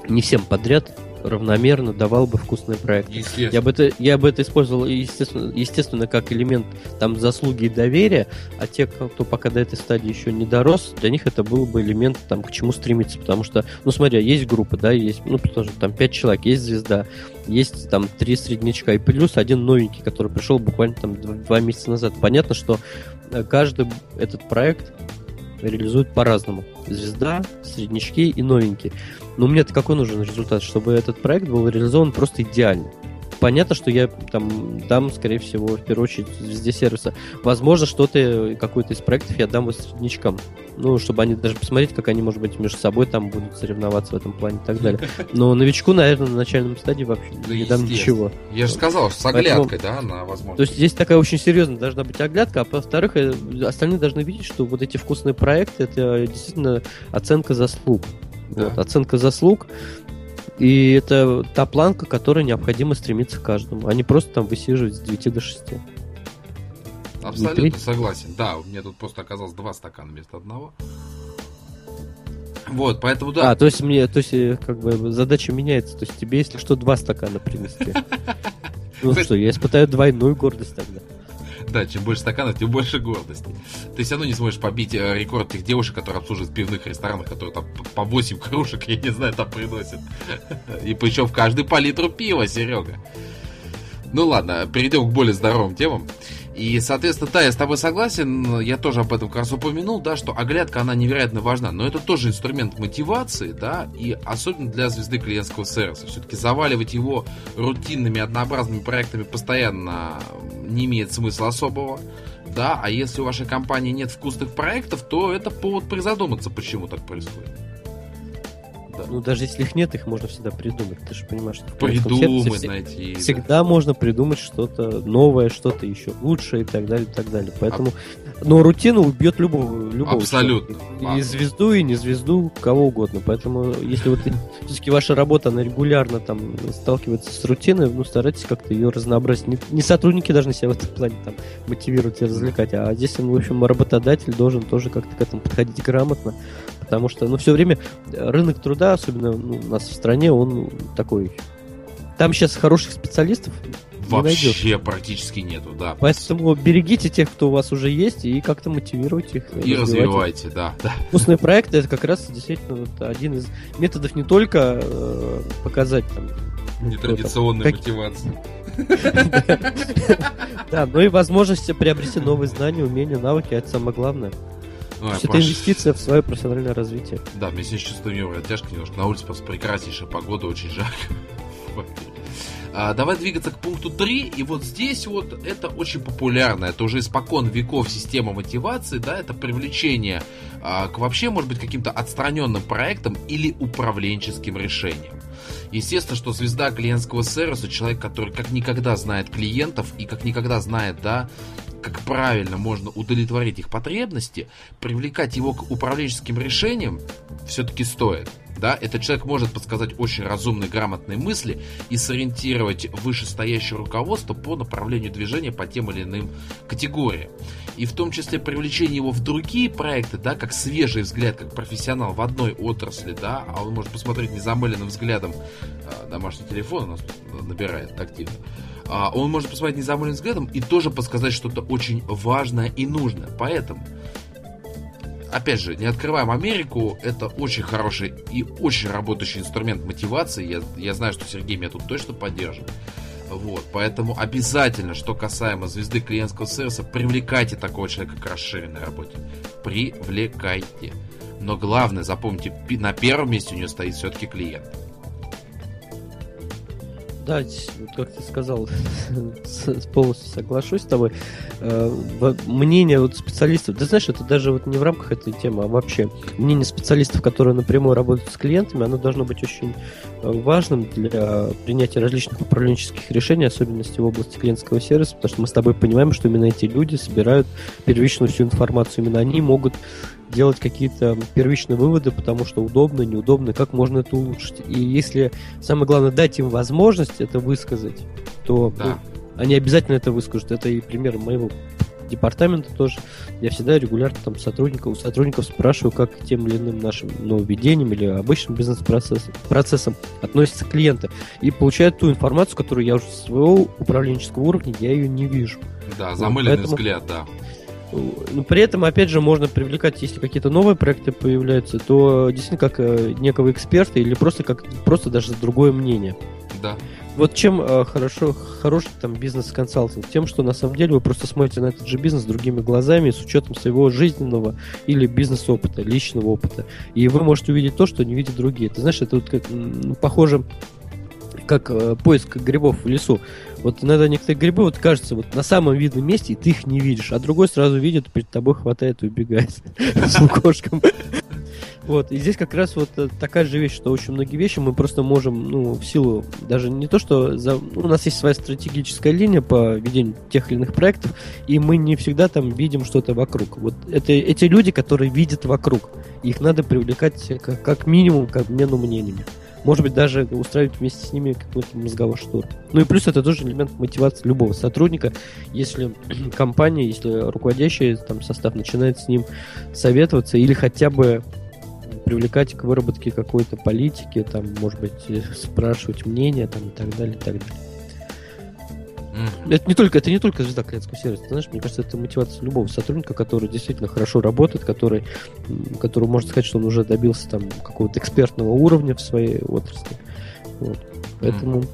не всем подряд равномерно давал бы вкусный проект. Я бы это, я бы это использовал, естественно, естественно, как элемент там заслуги и доверия, а те, кто пока до этой стадии еще не дорос, для них это был бы элемент там к чему стремиться, потому что, ну смотри, есть группа, да, есть, ну тоже там пять человек, есть звезда, есть там три среднячка и плюс один новенький, который пришел буквально там два месяца назад. Понятно, что э, каждый этот проект реализует по-разному. Звезда, среднячки и новенькие. Но мне-то какой нужен результат, чтобы этот проект был реализован просто идеально. Понятно, что я там дам, скорее всего, в первую очередь везде сервиса. Возможно, что-то, какой-то из проектов я дам средничкам. Ну, чтобы они даже посмотреть, как они, может быть, между собой там будут соревноваться в этом плане и так далее. Но новичку, наверное, на начальном стадии вообще да не дам ничего. Я же сказал, с оглядкой, Поэтому, да, на возможность. То есть здесь такая очень серьезная должна быть оглядка, а во-вторых, э, остальные должны видеть, что вот эти вкусные проекты, это действительно оценка заслуг. Да. Вот, оценка заслуг. И это та планка, которой необходимо стремиться каждому, а не просто там высиживать с 9 до 6. Абсолютно согласен. Да, у меня тут просто оказалось два стакана вместо одного. Вот, поэтому да. А, то есть мне, то есть э, как бы задача меняется. То есть тебе, если что, два стакана принести. Ну что, я испытаю двойную гордость тогда. Да, чем больше стаканов, тем больше гордости. Ты все равно не сможешь побить э, рекорд тех девушек, которые обслуживают в пивных ресторанах, которые там по 8 кружек, я не знаю, там приносят. И причем в каждый по литру пива, Серега. Ну ладно, перейдем к более здоровым темам. И, соответственно, да, я с тобой согласен, я тоже об этом как раз упомянул, да, что оглядка, она невероятно важна, но это тоже инструмент мотивации, да, и особенно для звезды клиентского сервиса. Все-таки заваливать его рутинными, однообразными проектами постоянно не имеет смысла особого, да, а если у вашей компании нет вкусных проектов, то это повод призадуматься, почему так происходит да. Ну, даже если их нет, их можно всегда придумать. Ты же понимаешь, что придумать найти. Всегда да. можно придумать что-то новое, что-то еще лучше и так далее, и так далее. Поэтому, а... но рутина убьет любого, любого. Абсолютно. И, и звезду, и не звезду, кого угодно. Поэтому, если вот все-таки ваша работа, она регулярно там сталкивается с рутиной, ну, старайтесь как-то ее разнообразить. Не, не сотрудники должны себя в этом плане там мотивировать и развлекать, а здесь, в общем, работодатель должен тоже как-то к этому подходить грамотно. Потому что, ну, все время рынок труда, особенно ну, у нас в стране, он такой... Там сейчас хороших специалистов Вообще не практически нету, да. Поэтому берегите тех, кто у вас уже есть, и как-то мотивируйте их. И развивайте, да, да. Вкусные проекты это как раз действительно вот один из методов не только э, показать там. Нетрадиционной мотивации. Да, но и возможность приобрести новые знания, умения, навыки, это самое главное. Ну, То есть это инвестиция в свое профессиональное развитие. Да, мне сейчас чувствую нервная тяжко немножко. На улице просто прекраснейшая погода, очень жарко. А, давай двигаться к пункту 3. И вот здесь вот это очень популярно. Это уже испокон веков система мотивации. Да, это привлечение а, к вообще, может быть, каким-то отстраненным проектам или управленческим решениям. Естественно, что звезда клиентского сервиса, человек, который как никогда знает клиентов и как никогда знает, да, как правильно можно удовлетворить их потребности, привлекать его к управленческим решениям все-таки стоит. Да, этот человек может подсказать очень разумные, грамотные мысли и сориентировать вышестоящее руководство по направлению движения по тем или иным категориям. И в том числе привлечение его в другие проекты, да, как свежий взгляд, как профессионал в одной отрасли, да, а он может посмотреть незамыленным взглядом, э, домашний телефон у нас набирает активно, а он может посмотреть незамыленным взглядом и тоже подсказать что-то очень важное и нужное. Поэтому опять же, не открываем Америку, это очень хороший и очень работающий инструмент мотивации. Я, я знаю, что Сергей меня тут точно поддержит. Вот, поэтому обязательно, что касаемо звезды клиентского сервиса, привлекайте такого человека к расширенной работе. Привлекайте. Но главное, запомните, на первом месте у нее стоит все-таки клиент. Да, как ты сказал, полностью соглашусь с тобой. Э, мнение вот специалистов, ты знаешь, это даже вот не в рамках этой темы, а вообще мнение специалистов, которые напрямую работают с клиентами, оно должно быть очень э, важным для принятия различных управленческих решений, особенности в области клиентского сервиса, потому что мы с тобой понимаем, что именно эти люди собирают первичную всю информацию, именно они могут делать какие-то первичные выводы, потому что удобно, неудобно, как можно это улучшить. И если самое главное дать им возможность это высказать, то да. ну, они обязательно это выскажут. Это и пример моего департамента тоже. Я всегда регулярно там сотрудников, сотрудников спрашиваю, как к тем или иным нашим нововведениям или обычным бизнес-процессам относятся клиенты. И получают ту информацию, которую я уже с своего управленческого уровня, я ее не вижу. Да, замыленный Поэтому... взгляд, да. Но при этом, опять же, можно привлекать, если какие-то новые проекты появляются, то действительно как э, некого эксперта или просто как просто даже другое мнение. Да. Вот чем э, хорошо, хороший там бизнес-консалтинг? Тем, что на самом деле вы просто смотрите на этот же бизнес другими глазами, с учетом своего жизненного или бизнес-опыта, личного опыта. И вы можете увидеть то, что не видят другие. Ты знаешь, это вот как, похоже как э, поиск грибов в лесу. Вот иногда некоторые грибы, вот кажется, вот на самом видном месте, и ты их не видишь, а другой сразу видит, перед тобой хватает и убегает с укошком. Вот, и здесь как раз вот э, такая же вещь, что очень многие вещи мы просто можем, ну, в силу, даже не то, что за, ну, у нас есть своя стратегическая линия по ведению тех или иных проектов, и мы не всегда там видим что-то вокруг. Вот это эти люди, которые видят вокруг, их надо привлекать как, как минимум к обмену мнениями может быть, даже устраивать вместе с ними какой-то мозговой штурм. Ну и плюс это тоже элемент мотивации любого сотрудника. Если компания, если руководящий там, состав начинает с ним советоваться или хотя бы привлекать к выработке какой-то политики, там, может быть, спрашивать мнение там, и так далее, и так далее. Mm-hmm. Это не только, это не только звезда клиентского сервиса. Ты знаешь, мне кажется, это мотивация любого сотрудника, который действительно хорошо работает, который, который может сказать, что он уже добился там какого-то экспертного уровня в своей отрасли. Вот. Поэтому. Mm-hmm.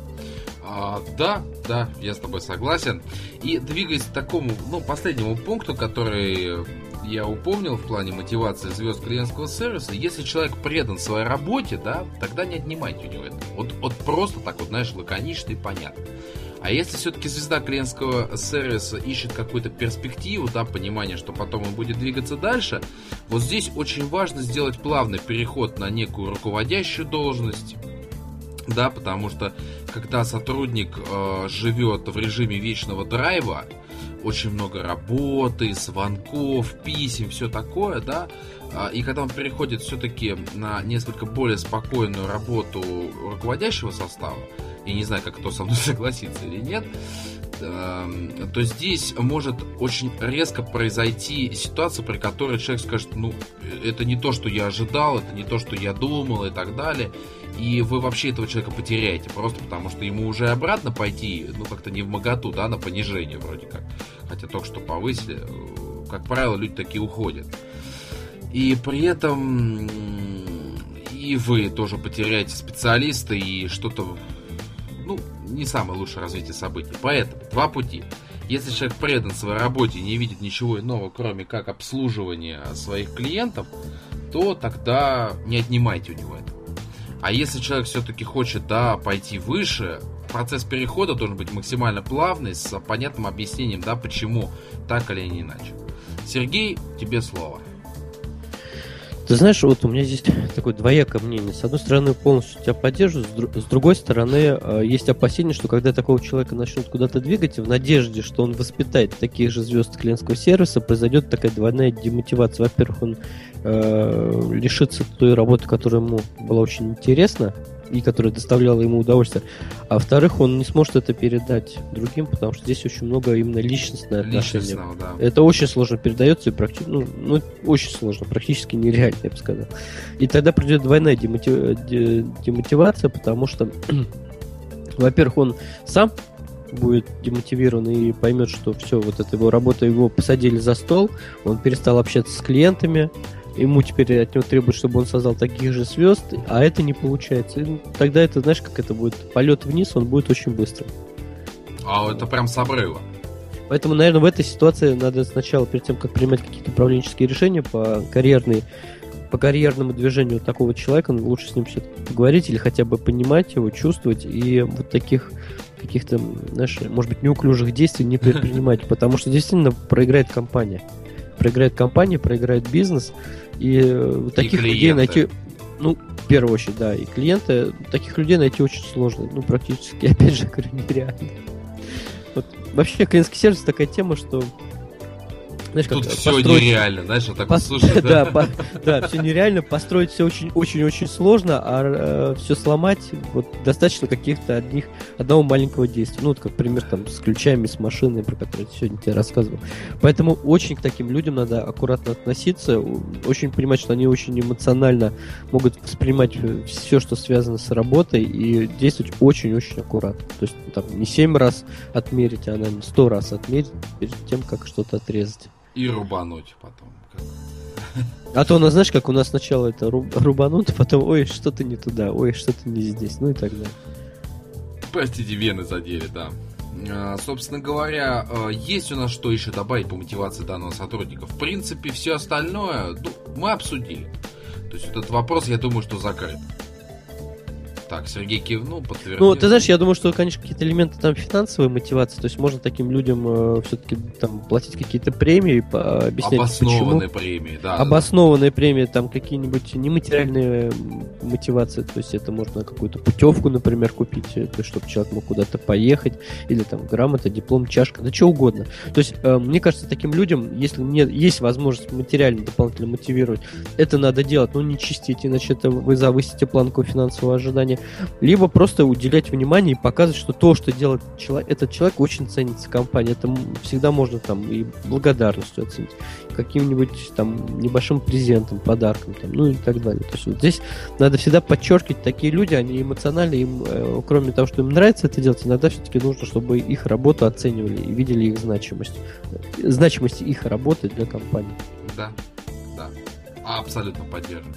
А, да, да, я с тобой согласен. И двигаясь к такому, ну, последнему пункту, который я упомнил в плане мотивации звезд клиентского сервиса, если человек предан своей работе, да, тогда не отнимайте у него это. Вот, вот просто так вот, знаешь, лаконично и понятно. А если все-таки звезда клиентского сервиса ищет какую-то перспективу, да, понимание, что потом он будет двигаться дальше, вот здесь очень важно сделать плавный переход на некую руководящую должность, да, потому что когда сотрудник э, живет в режиме вечного драйва, очень много работы, звонков, писем, все такое, да, э, и когда он переходит все-таки на несколько более спокойную работу руководящего состава, я не знаю, как кто со мной согласится или нет, эм, то здесь может очень резко произойти ситуация, при которой человек скажет, ну, это не то, что я ожидал, это не то, что я думал и так далее. И вы вообще этого человека потеряете, просто потому что ему уже обратно пойти, ну, как-то не в моготу, да, на понижение вроде как. Хотя только что повысили, как правило, люди такие уходят. И при этом и вы тоже потеряете специалиста и что-то ну, не самое лучшее развитие событий. Поэтому два пути. Если человек предан своей работе и не видит ничего иного, кроме как обслуживания своих клиентов, то тогда не отнимайте у него это. А если человек все-таки хочет, да, пойти выше, процесс перехода должен быть максимально плавный, с понятным объяснением, да, почему так или иначе. Сергей, тебе слово. Ты знаешь, вот у меня здесь такое двоякое мнение. С одной стороны, полностью тебя поддерживаю, с другой стороны, э, есть опасение, что когда такого человека начнут куда-то двигать, в надежде, что он воспитает таких же звезд клиентского сервиса, произойдет такая двойная демотивация. Во-первых, он э, лишится той работы, которая ему была очень интересна, и которая доставляла ему удовольствие. А во-вторых, он не сможет это передать другим, потому что здесь очень много именно личностное отношение. Да. Это очень сложно передается и практически, ну, ну, очень сложно, практически нереально, я бы сказал. И тогда придет двойная демотив... демотивация, потому что, во-первых, он сам будет демотивирован и поймет, что все, вот эта его работа, его посадили за стол, он перестал общаться с клиентами, ему теперь от него требуют, чтобы он создал таких же звезд, а это не получается. И тогда это, знаешь, как это будет? Полет вниз, он будет очень быстро. А это прям с обрыва. Поэтому, наверное, в этой ситуации надо сначала, перед тем, как принимать какие-то управленческие решения по карьерной по карьерному движению такого человека ну, лучше с ним все-таки поговорить или хотя бы понимать его, чувствовать и вот таких каких-то, знаешь, может быть, неуклюжих действий не предпринимать, потому что действительно проиграет компания. Проиграет компания, проиграет бизнес, и э, таких и людей найти, ну, в первую очередь, да, и клиенты, таких людей найти очень сложно, ну, практически, опять же, говорю, нереально. Вот, вообще, клиентский сервис такая тема, что знаешь, как Тут все нереально, знаешь, вот так Пос... слушай, да? Да, да, все нереально, построить все очень-очень-очень сложно, а э, все сломать вот достаточно каких-то одних, одного маленького действия. Ну, вот как пример там с ключами, с машиной, про которые я сегодня тебе рассказывал. Поэтому очень к таким людям надо аккуратно относиться, очень понимать, что они очень эмоционально могут воспринимать все, что связано с работой, и действовать очень-очень аккуратно. То есть там не семь раз отмерить, а, наверное, сто раз отмерить перед тем, как что-то отрезать. И рубануть потом. А то у нас, знаешь, как у нас сначала это рубанут, потом, ой, что-то не туда, ой, что-то не здесь, ну и так далее. Простите, вены задели, да. А, собственно говоря, а, есть у нас что еще добавить по мотивации данного сотрудника. В принципе, все остальное ну, мы обсудили. То есть этот вопрос, я думаю, что закрыт. Так, Сергей кивнул, подтвердил. Ну, ты знаешь, я думаю, что, конечно, какие-то элементы там финансовой мотивации, то есть можно таким людям э, все-таки там платить какие-то премии, по, объяснять Обоснованные почему. премии, да. Обоснованные да. премии, там какие-нибудь нематериальные мотивации, то есть это можно какую-то путевку, например, купить, э, то есть, чтобы человек мог куда-то поехать, или там грамота, диплом, чашка, да что угодно. То есть, э, мне кажется, таким людям, если нет, есть возможность материально дополнительно мотивировать, это надо делать, но не чистить, иначе это вы завысите планку финансового ожидания либо просто уделять внимание и показывать, что то, что делает человек, этот человек, очень ценится компанией. Это всегда можно там и благодарностью оценить, каким-нибудь там небольшим презентом, подарком, там, ну и так далее. То есть вот здесь надо всегда подчеркивать, такие люди, они эмоциональны, им, э, кроме того, что им нравится это делать, иногда все-таки нужно, чтобы их работу оценивали и видели их значимость. Значимость их работы для компании. Да, да. Абсолютно поддерживаю.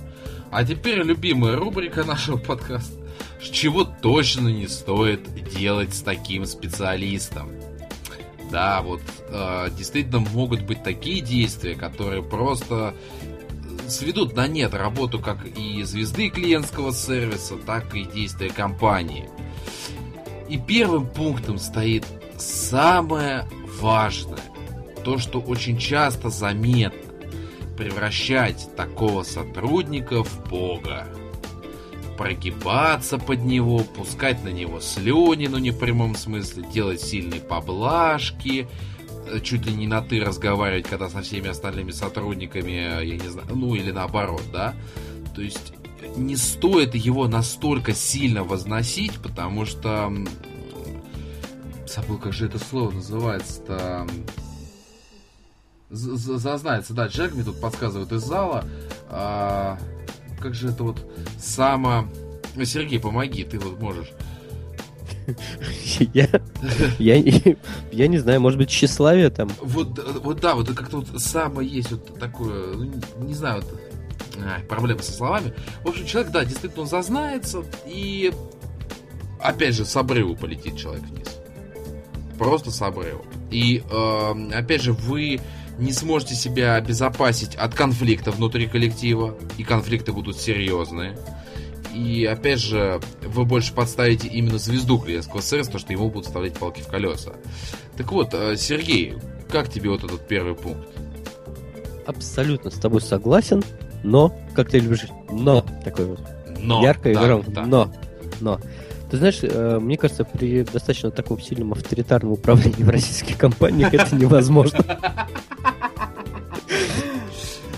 А теперь любимая рубрика нашего подкаста чего точно не стоит делать с таким специалистом. Да, вот э, действительно могут быть такие действия, которые просто сведут на нет работу как и звезды клиентского сервиса, так и действия компании. И первым пунктом стоит самое важное, то, что очень часто заметно, превращать такого сотрудника в бога прогибаться под него, пускать на него слюни, ну не в прямом смысле, делать сильные поблажки, э, чуть ли не на ты разговаривать, когда со всеми остальными сотрудниками, э, я не знаю, ну или наоборот, да. То есть не стоит его настолько сильно возносить, потому что забыл, как же это слово называется-то. Зазнается, да, Джек мне тут подсказывает из зала. А, как же это вот само... Сергей, помоги, ты вот можешь. Я, я, я не знаю, может быть, тщеславие там. Вот, вот да, вот как-то вот самое есть вот такое, ну, не знаю, вот, а, проблемы со словами. В общем, человек, да, действительно, он зазнается, и опять же, с обрыва полетит человек вниз. Просто с обрыва. И, э, опять же, вы не сможете себя обезопасить от конфликта внутри коллектива, и конфликты будут серьезные. И опять же, вы больше подставите именно звезду клиентского сервиса, то что ему будут вставлять палки в колеса. Так вот, э, Сергей, как тебе вот этот первый пункт? Абсолютно с тобой согласен, но, как ты любишь, но, такой вот но, ярко да, и громко, да. но, но. Ты знаешь, э, мне кажется, при достаточно таком сильном авторитарном управлении в российских компаниях это невозможно.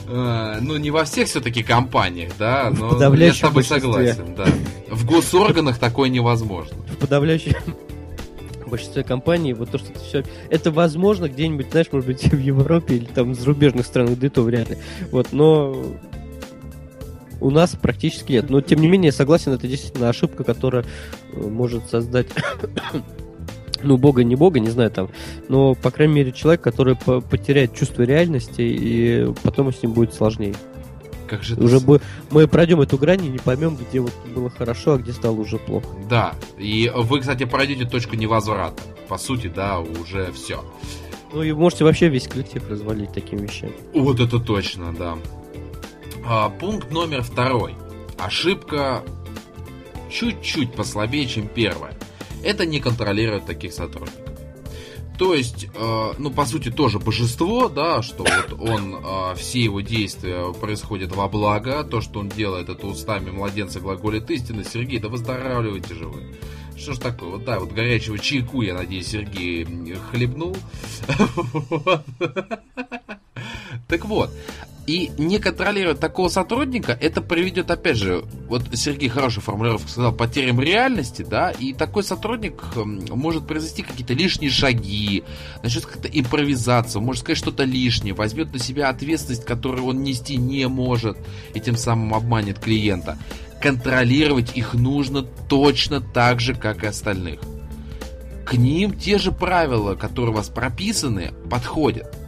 Э, ну, не во всех все-таки компаниях, да, но я с тобой согласен, да. В госорганах такое невозможно. В подавляющем большинстве компаний вот то, что это все... Это возможно где-нибудь, знаешь, может быть, в Европе или там в зарубежных странах, да и то вряд ли. Вот, но у нас практически нет. Но, тем не менее, я согласен, это действительно ошибка, которая э, может создать ну, бога не бога, не знаю там, но, по крайней мере, человек, который по потеряет чувство реальности, и потом с ним будет сложнее. Как же уже бы мы пройдем эту грань и не поймем, где вот было хорошо, а где стало уже плохо. Да, и вы, кстати, пройдете точку невозврата. По сути, да, уже все. Ну и можете вообще весь коллектив развалить таким вещами. Вот это точно, да. А, пункт номер второй. Ошибка чуть-чуть послабее, чем первая. Это не контролировать таких сотрудников. То есть, э, ну, по сути, тоже божество, да, что вот он, э, все его действия происходят во благо, то, что он делает, это устами младенца глаголит истины. Сергей, да выздоравливайте же вы. Что ж такое? Вот да, вот горячего чайку, я надеюсь, Сергей хлебнул. Так вот, и не контролировать такого сотрудника, это приведет, опять же, вот Сергей хорошую формулировку сказал, потерям реальности, да, и такой сотрудник эм, может произвести какие-то лишние шаги, начнет как-то импровизацию, может сказать что-то лишнее, возьмет на себя ответственность, которую он нести не может, и тем самым обманет клиента. Контролировать их нужно точно так же, как и остальных. К ним те же правила, которые у вас прописаны, подходят.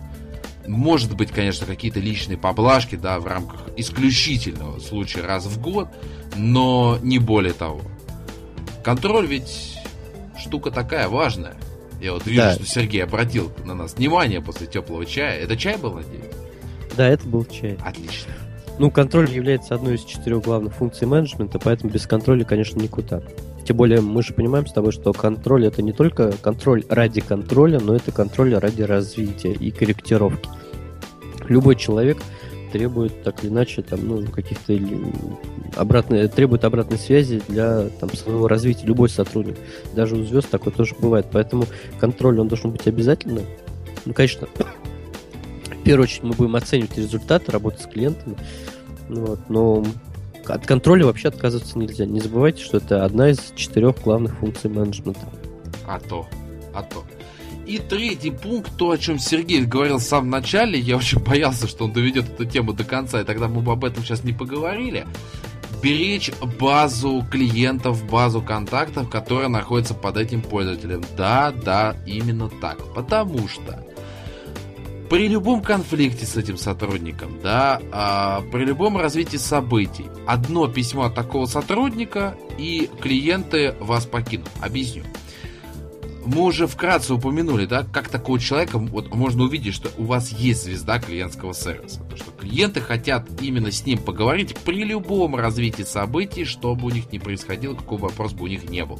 Может быть, конечно, какие-то личные поблажки, да, в рамках исключительного случая раз в год, но не более того. Контроль ведь штука такая важная. Я вот вижу, да. что Сергей обратил на нас внимание после теплого чая. Это чай был, надеюсь? Да, это был чай. Отлично. Ну, контроль является одной из четырех главных функций менеджмента, поэтому без контроля, конечно, никуда. Тем более мы же понимаем с тобой, что контроль это не только контроль ради контроля, но это контроль ради развития и корректировки. Любой человек требует так или иначе там, ну, каких-то обратной, требует обратной связи для там, своего развития, любой сотрудник. Даже у звезд такое тоже бывает. Поэтому контроль, он должен быть обязательным. Ну, конечно, в первую очередь мы будем оценивать результаты работы с клиентами, ну вот, но от контроля вообще отказываться нельзя. Не забывайте, что это одна из четырех главных функций менеджмента. А то, а то. И третий пункт, то, о чем Сергей говорил в самом начале, я очень боялся, что он доведет эту тему до конца, и тогда мы бы об этом сейчас не поговорили. Беречь базу клиентов, базу контактов, которая находится под этим пользователем. Да, да, именно так. Потому что при любом конфликте с этим сотрудником, да, а, при любом развитии событий, одно письмо от такого сотрудника и клиенты вас покинут. Объясню. Мы уже вкратце упомянули, да, как такого человека вот можно увидеть, что у вас есть звезда клиентского сервиса. То, что клиенты хотят именно с ним поговорить при любом развитии событий, что бы у них ни происходило, какой вопрос бы у них не был.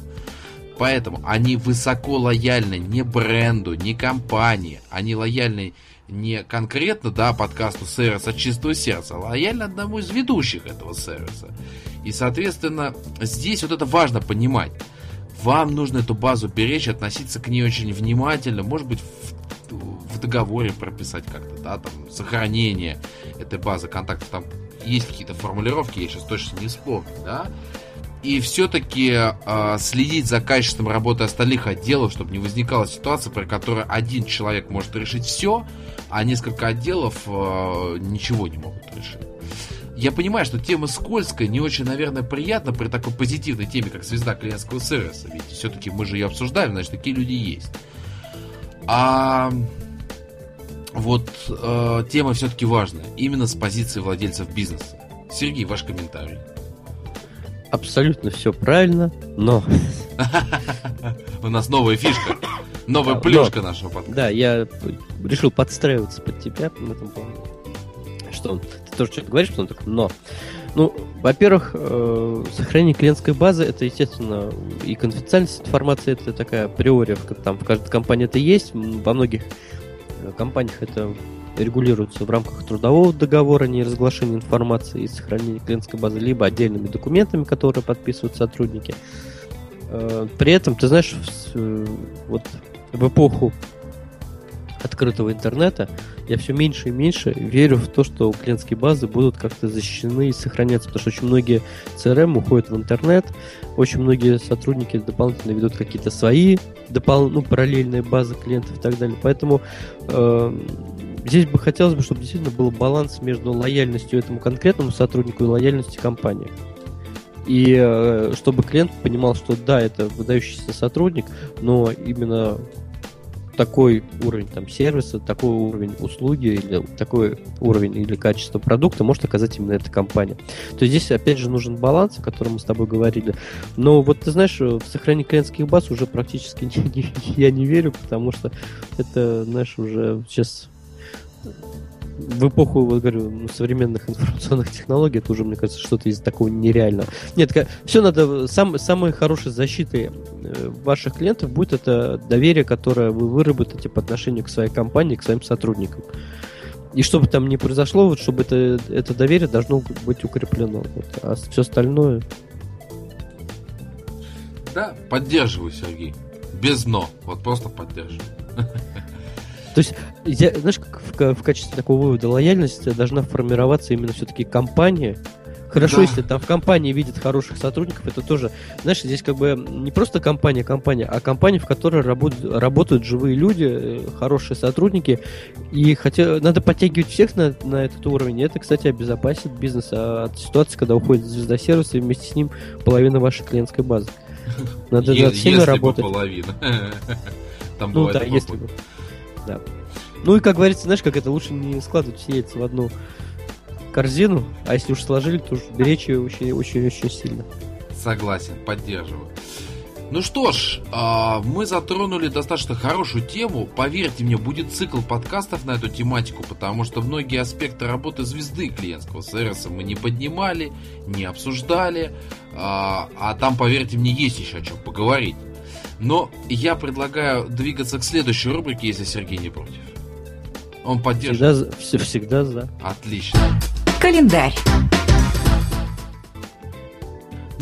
Поэтому они высоко лояльны не бренду, не компании. Они лояльны не конкретно, да, подкасту сервиса чистого сердца, а лояльно одному из ведущих этого сервиса. И, соответственно, здесь вот это важно понимать. Вам нужно эту базу беречь, относиться к ней очень внимательно, может быть, в, в договоре прописать как-то, да, там, сохранение этой базы контактов, там есть какие-то формулировки, я сейчас точно не вспомню, да, и все-таки э, следить за качеством работы остальных отделов, чтобы не возникала ситуация, при которой один человек может решить все, а несколько отделов э, ничего не могут решить. Я понимаю, что тема скользкая, не очень, наверное, приятно при такой позитивной теме, как звезда клиентского сервиса. Ведь все-таки мы же ее обсуждаем, значит, такие люди есть. А вот э, тема все-таки важная, именно с позиции владельцев бизнеса. Сергей, ваш комментарий. Абсолютно все правильно, но... У нас новая фишка. Новая плюшка нашего подкаста. Да, я решил подстраиваться под тебя в этом плане. Что он, ты тоже что-то говоришь, он так, но. Ну, во-первых, э, сохранение клиентской базы это, естественно, и конфиденциальность информации это такая априори, там в каждой компании это есть, во многих э, компаниях это регулируется в рамках трудового договора, не разглашение информации и сохранение клиентской базы, либо отдельными документами, которые подписывают сотрудники. Э, при этом, ты знаешь, вот в эпоху открытого интернета я все меньше и меньше верю в то, что клиентские базы будут как-то защищены и сохраняться, потому что очень многие CRM уходят в интернет, очень многие сотрудники дополнительно ведут какие-то свои допол- ну, параллельные базы клиентов и так далее. Поэтому э, здесь бы хотелось бы, чтобы действительно был баланс между лояльностью этому конкретному сотруднику и лояльностью компании. И э, чтобы клиент понимал, что да, это выдающийся сотрудник, но именно такой уровень там сервиса, такой уровень услуги или такой уровень или качество продукта может оказать именно эта компания. То есть здесь опять же нужен баланс, о котором мы с тобой говорили. Но вот ты знаешь, в сохранение клиентских баз уже практически не, не, я не верю, потому что это, знаешь, уже сейчас в эпоху, вот говорю, ну, современных информационных технологий, это уже, мне кажется, что-то из такого нереального. Нет, все надо, сам, самой хорошей защитой э, ваших клиентов будет это доверие, которое вы выработаете по отношению к своей компании, к своим сотрудникам. И что бы там ни произошло, вот, чтобы это, это доверие должно быть укреплено. Вот, а все остальное... Да, поддерживаю, Сергей. Без но. Вот просто поддерживаю. То есть, я, знаешь, как в, в качестве такого вывода лояльности должна формироваться именно все-таки компания. Хорошо, да. если там в компании видят хороших сотрудников, это тоже, знаешь, здесь как бы не просто компания, компания, а компания, в которой работают, работают живые люди, э, хорошие сотрудники, и хотя надо подтягивать всех на, на этот уровень, это, кстати, обезопасит бизнес от ситуации, когда уходит звезда сервиса, и вместе с ним половина вашей клиентской базы. Надо над всеми работать. половина. Там ну да, если бы. Да. Ну и, как говорится, знаешь, как это лучше не складывать все яйца в одну корзину, а если уж сложили, то уж беречь ее очень-очень-очень сильно. Согласен, поддерживаю. Ну что ж, а, мы затронули достаточно хорошую тему. Поверьте мне, будет цикл подкастов на эту тематику, потому что многие аспекты работы звезды клиентского сервиса мы не поднимали, не обсуждали, а, а там, поверьте мне, есть еще о чем поговорить. Но я предлагаю двигаться к следующей рубрике, если Сергей не против. Он поддерживает. Всегда, всегда за. Отлично. Календарь.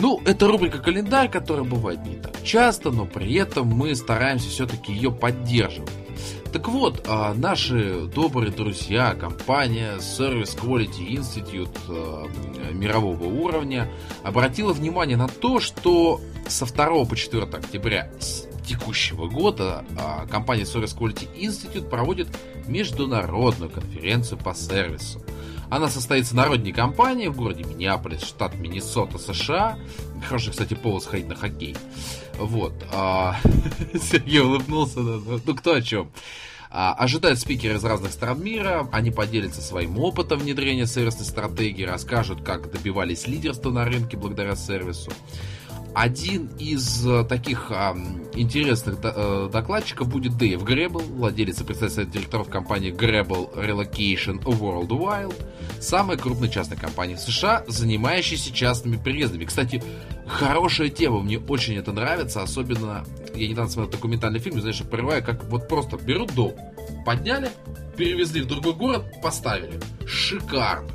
Ну, это рубрика «Календарь», которая бывает не так часто, но при этом мы стараемся все-таки ее поддерживать. Так вот, а, наши добрые друзья, компания Service Quality Institute а, мирового уровня обратила внимание на то, что со 2 по 4 октября текущего года а, компания Service Quality Institute проводит международную конференцию по сервису. Она состоится на родной компании в городе Миннеаполис, штат Миннесота, США. Хороший, кстати, повод сходить на хоккей. Вот. А, Сергей улыбнулся. Ну, кто о чем? А, ожидают спикеры из разных стран мира, они поделятся своим опытом внедрения сервисной стратегии, расскажут, как добивались лидерства на рынке благодаря сервису. Один из э, таких а, интересных а, докладчиков будет Дэйв Гребл, владелец и председатель директоров компании Grebel Relocation Worldwide, самой крупной частной компании в США, занимающейся частными переездами. Кстати, хорошая тема, мне очень это нравится, особенно, я недавно смотрел документальный фильм, знаешь, прерываю, как вот просто берут дом, подняли, перевезли в другой город, поставили. Шикарно.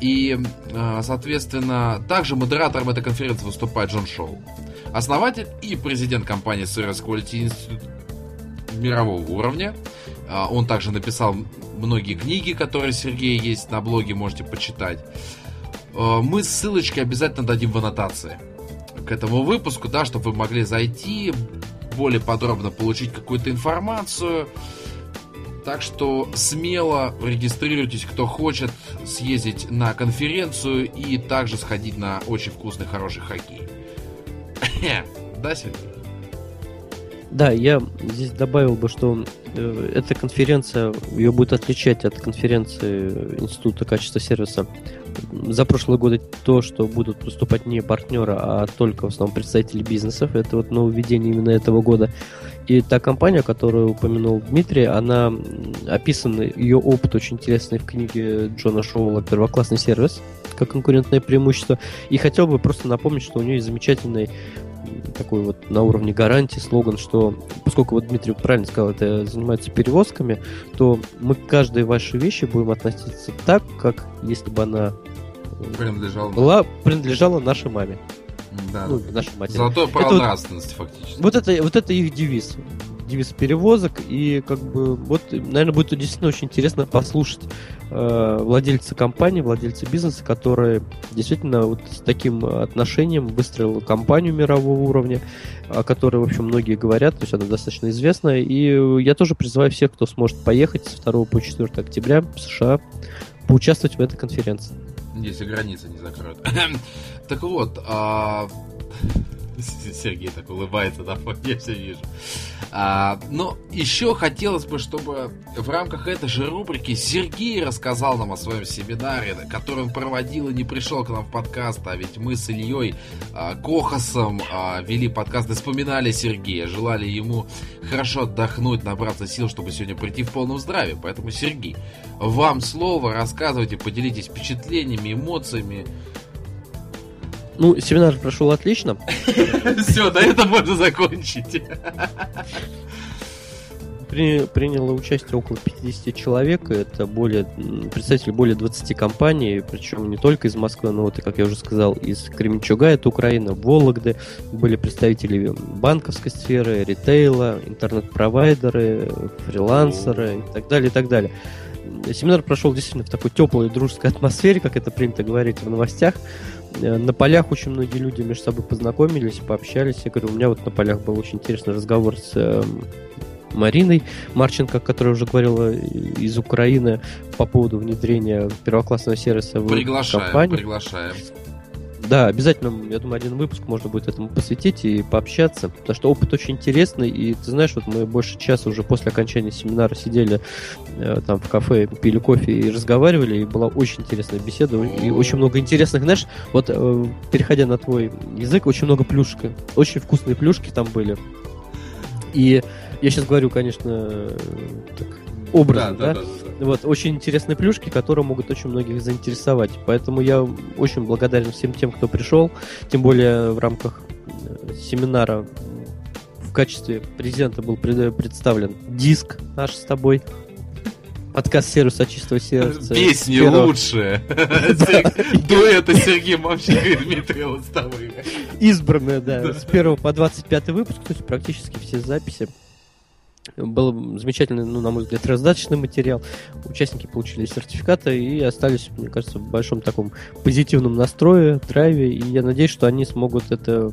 И, а, соответственно, также модератором этой конференции выступает Джон Шоу. Основатель и президент компании Service Quality Institute мирового уровня. А, он также написал многие книги, которые Сергей есть на блоге, можете почитать. А, мы ссылочки обязательно дадим в аннотации к этому выпуску, да, чтобы вы могли зайти, более подробно получить какую-то информацию. Так что смело регистрируйтесь, кто хочет съездить на конференцию и также сходить на очень вкусный, хороший хоккей. Да, Сергей? Да, я здесь добавил бы, что э, эта конференция, ее будет отличать от конференции Института качества сервиса за прошлые годы то, что будут выступать не партнеры, а только в основном представители бизнесов. Это вот нововведение именно этого года. И та компания, которую упомянул Дмитрий, она описана, ее опыт очень интересный в книге Джона Шоула «Первоклассный сервис», как конкурентное преимущество. И хотел бы просто напомнить, что у нее есть замечательный такой вот на уровне гарантии слоган, что поскольку вот Дмитрий правильно сказал, это занимается перевозками, то мы к каждой вашей вещи будем относиться так, как если бы она принадлежала, была, принадлежала нашей маме. Да. Ну, нашей матери. Золотой про нравственность, вот, фактически. Вот это, вот это их девиз девиз перевозок. И как бы вот, наверное, будет действительно очень интересно послушать э, владельца компании, владельца бизнеса, который действительно вот с таким отношением выстроил компанию мирового уровня, о которой, в общем, многие говорят, то есть она достаточно известная. И я тоже призываю всех, кто сможет поехать с 2 по 4 октября в США, поучаствовать в этой конференции. Если границы не закроют. так вот, а... Сергей так улыбается фоне, я все вижу. А, но еще хотелось бы, чтобы в рамках этой же рубрики Сергей рассказал нам о своем семинаре, который он проводил и не пришел к нам в подкаст, а ведь мы с Ильей а, Кохасом а, вели подкаст и вспоминали Сергея, желали ему хорошо отдохнуть, набраться сил, чтобы сегодня прийти в полном здравии. Поэтому, Сергей, вам слово, рассказывайте, поделитесь впечатлениями, эмоциями. Ну, семинар прошел отлично. Все, на этом можно закончить. При, приняло участие около 50 человек. Это более представители более 20 компаний, причем не только из Москвы, но вот, как я уже сказал, из Кременчуга, это Украина, Вологды. Были представители банковской сферы, ритейла, интернет-провайдеры, фрилансеры и так далее, и так далее. Семинар прошел действительно в такой теплой дружеской атмосфере, как это принято говорить в новостях. Э, на полях очень многие люди между собой познакомились, пообщались. Я говорю, у меня вот на полях был очень интересный разговор с э, Мариной Марченко, которая уже говорила из Украины по поводу внедрения первоклассного сервиса в приглашаем, компанию. Приглашаем. Да, обязательно, я думаю, один выпуск можно будет этому посвятить и пообщаться, потому что опыт очень интересный, и ты знаешь, вот мы больше часа уже после окончания семинара сидели э, там в кафе, пили кофе и разговаривали, и была очень интересная беседа, и очень много интересных, знаешь, вот э, переходя на твой язык, очень много плюшек, очень вкусные плюшки там были, и я сейчас говорю, конечно, э, так, образно, да? да, да, да, да. Вот, очень интересные плюшки, которые могут очень многих заинтересовать. Поэтому я очень благодарен всем тем, кто пришел, тем более в рамках э, семинара в качестве президента был представлен диск наш с тобой. Подкаст сервиса от чистого сердца. Песни первого... лучшие. Дуэта Сергей Мамченко и Дмитрий Лостовых. Избранная, да. С 1 по 25 выпуск, то есть практически все записи был замечательный, ну, на мой взгляд, раздаточный материал. Участники получили сертификаты и остались, мне кажется, в большом таком позитивном настрое, драйве. И я надеюсь, что они смогут это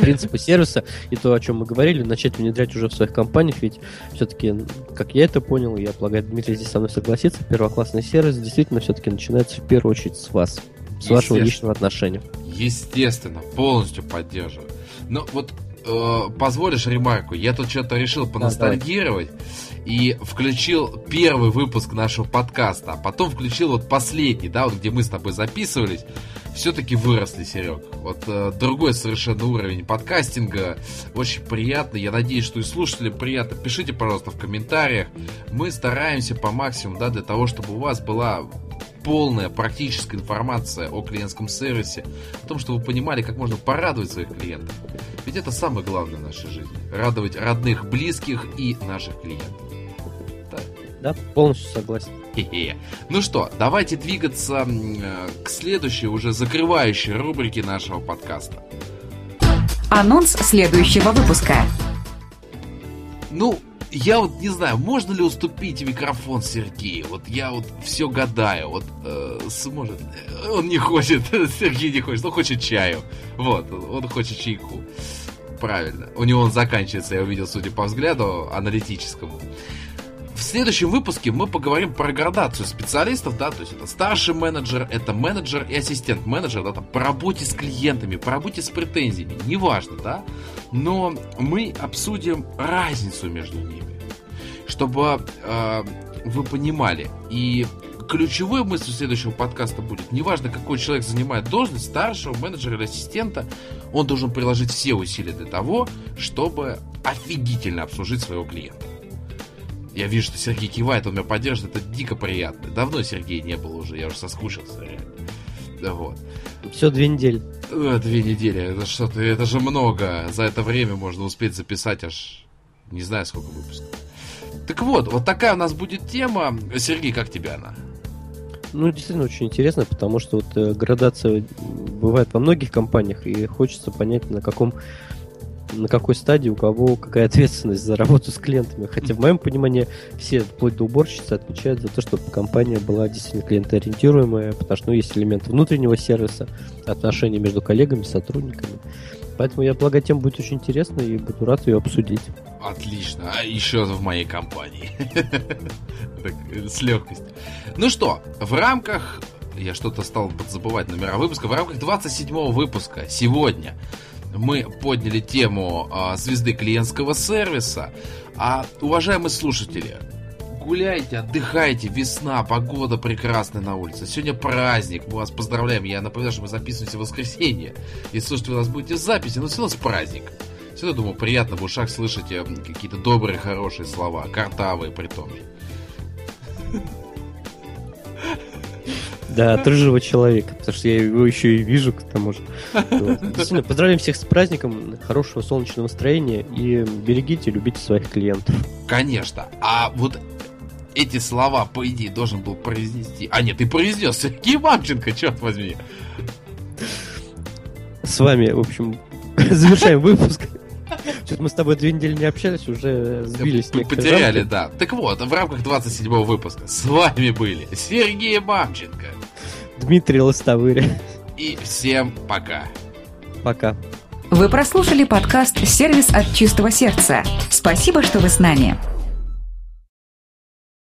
принципы сервиса и то, о чем мы говорили, начать внедрять уже в своих компаниях, ведь все-таки, как я это понял, я полагаю, Дмитрий здесь со мной согласится, первоклассный сервис действительно все-таки начинается в первую очередь с вас, с вашего личного отношения. Естественно, полностью поддерживаю. Но вот э, позволишь ремарку, я тут что-то решил поностальгировать да, и включил первый выпуск нашего подкаста, а потом включил вот последний, да, вот где мы с тобой записывались. Все-таки выросли, Серег. Вот э, другой совершенно уровень подкастинга. Очень приятно. Я надеюсь, что и слушателям приятно. Пишите, пожалуйста, в комментариях. Мы стараемся по максимуму, да, для того, чтобы у вас была полная практическая информация о клиентском сервисе, о том, чтобы вы понимали, как можно порадовать своих клиентов. Ведь это самое главное в нашей жизни. Радовать родных, близких и наших клиентов. Да, да полностью согласен. Хе-хе. Ну что, давайте двигаться э, к следующей, уже закрывающей рубрике нашего подкаста. Анонс следующего выпуска. Ну, я вот не знаю, можно ли уступить микрофон Сергею? Вот я вот все гадаю. Вот э, сможет. Он не хочет, Сергей не хочет, он хочет чаю. Вот, он хочет чайку. Правильно. У него он заканчивается, я увидел, судя по взгляду аналитическому. В следующем выпуске мы поговорим про градацию специалистов, да, то есть это старший менеджер, это менеджер и ассистент менеджер, да, там, по работе с клиентами, по работе с претензиями, неважно, да, но мы обсудим разницу между ними, чтобы э, вы понимали. И ключевой мыслью следующего подкаста будет, неважно, какой человек занимает должность, старшего менеджера или ассистента, он должен приложить все усилия для того, чтобы офигительно обслужить своего клиента. Я вижу, что Сергей кивает, он меня поддерживает, это дико приятно. Давно Сергей не было уже, я уже соскучился. Да вот. Все две недели. Э, две недели, это что-то, это же много. За это время можно успеть записать аж не знаю сколько выпусков. Так вот, вот такая у нас будет тема. Сергей, как тебе она? Ну, действительно очень интересно, потому что вот э, градация бывает во многих компаниях, и хочется понять, на каком на какой стадии у кого какая ответственность за работу с клиентами. Хотя в моем понимании все, вплоть до уборщицы, отвечают за то, чтобы компания была действительно клиентоориентируемая, потому что ну, есть элемент внутреннего сервиса, отношения между коллегами, сотрудниками. Поэтому я полагаю, тем будет очень интересно и буду рад ее обсудить. Отлично. А еще в моей компании. С легкостью. Ну что, в рамках я что-то стал подзабывать номера выпуска. В рамках 27 выпуска сегодня мы подняли тему а, звезды клиентского сервиса. А, уважаемые слушатели, гуляйте, отдыхайте, весна, погода прекрасная на улице. Сегодня праздник, мы вас поздравляем. Я напоминаю, что мы записываемся в воскресенье. И слушайте, у нас будете записи, но все у нас праздник. Всегда думаю, приятно в ушах слышать э, какие-то добрые, хорошие слова, картавые при том. Да, от рыжего человека, потому что я его еще и вижу к тому же. Вот. Действительно, поздравляем всех с праздником, хорошего солнечного настроения и берегите, любите своих клиентов. Конечно. А вот эти слова, по идее, должен был произнести... А нет, ты произнес Сергей Мамченко, черт возьми. С вами, в общем, завершаем выпуск. Что-то мы с тобой две недели не общались, уже сбились Мы Потеряли, рамки. да. Так вот, в рамках 27 выпуска с вами были Сергей Мамченко, Дмитрий Лостовырь. И всем пока. Пока. Вы прослушали подкаст «Сервис от чистого сердца». Спасибо, что вы с нами.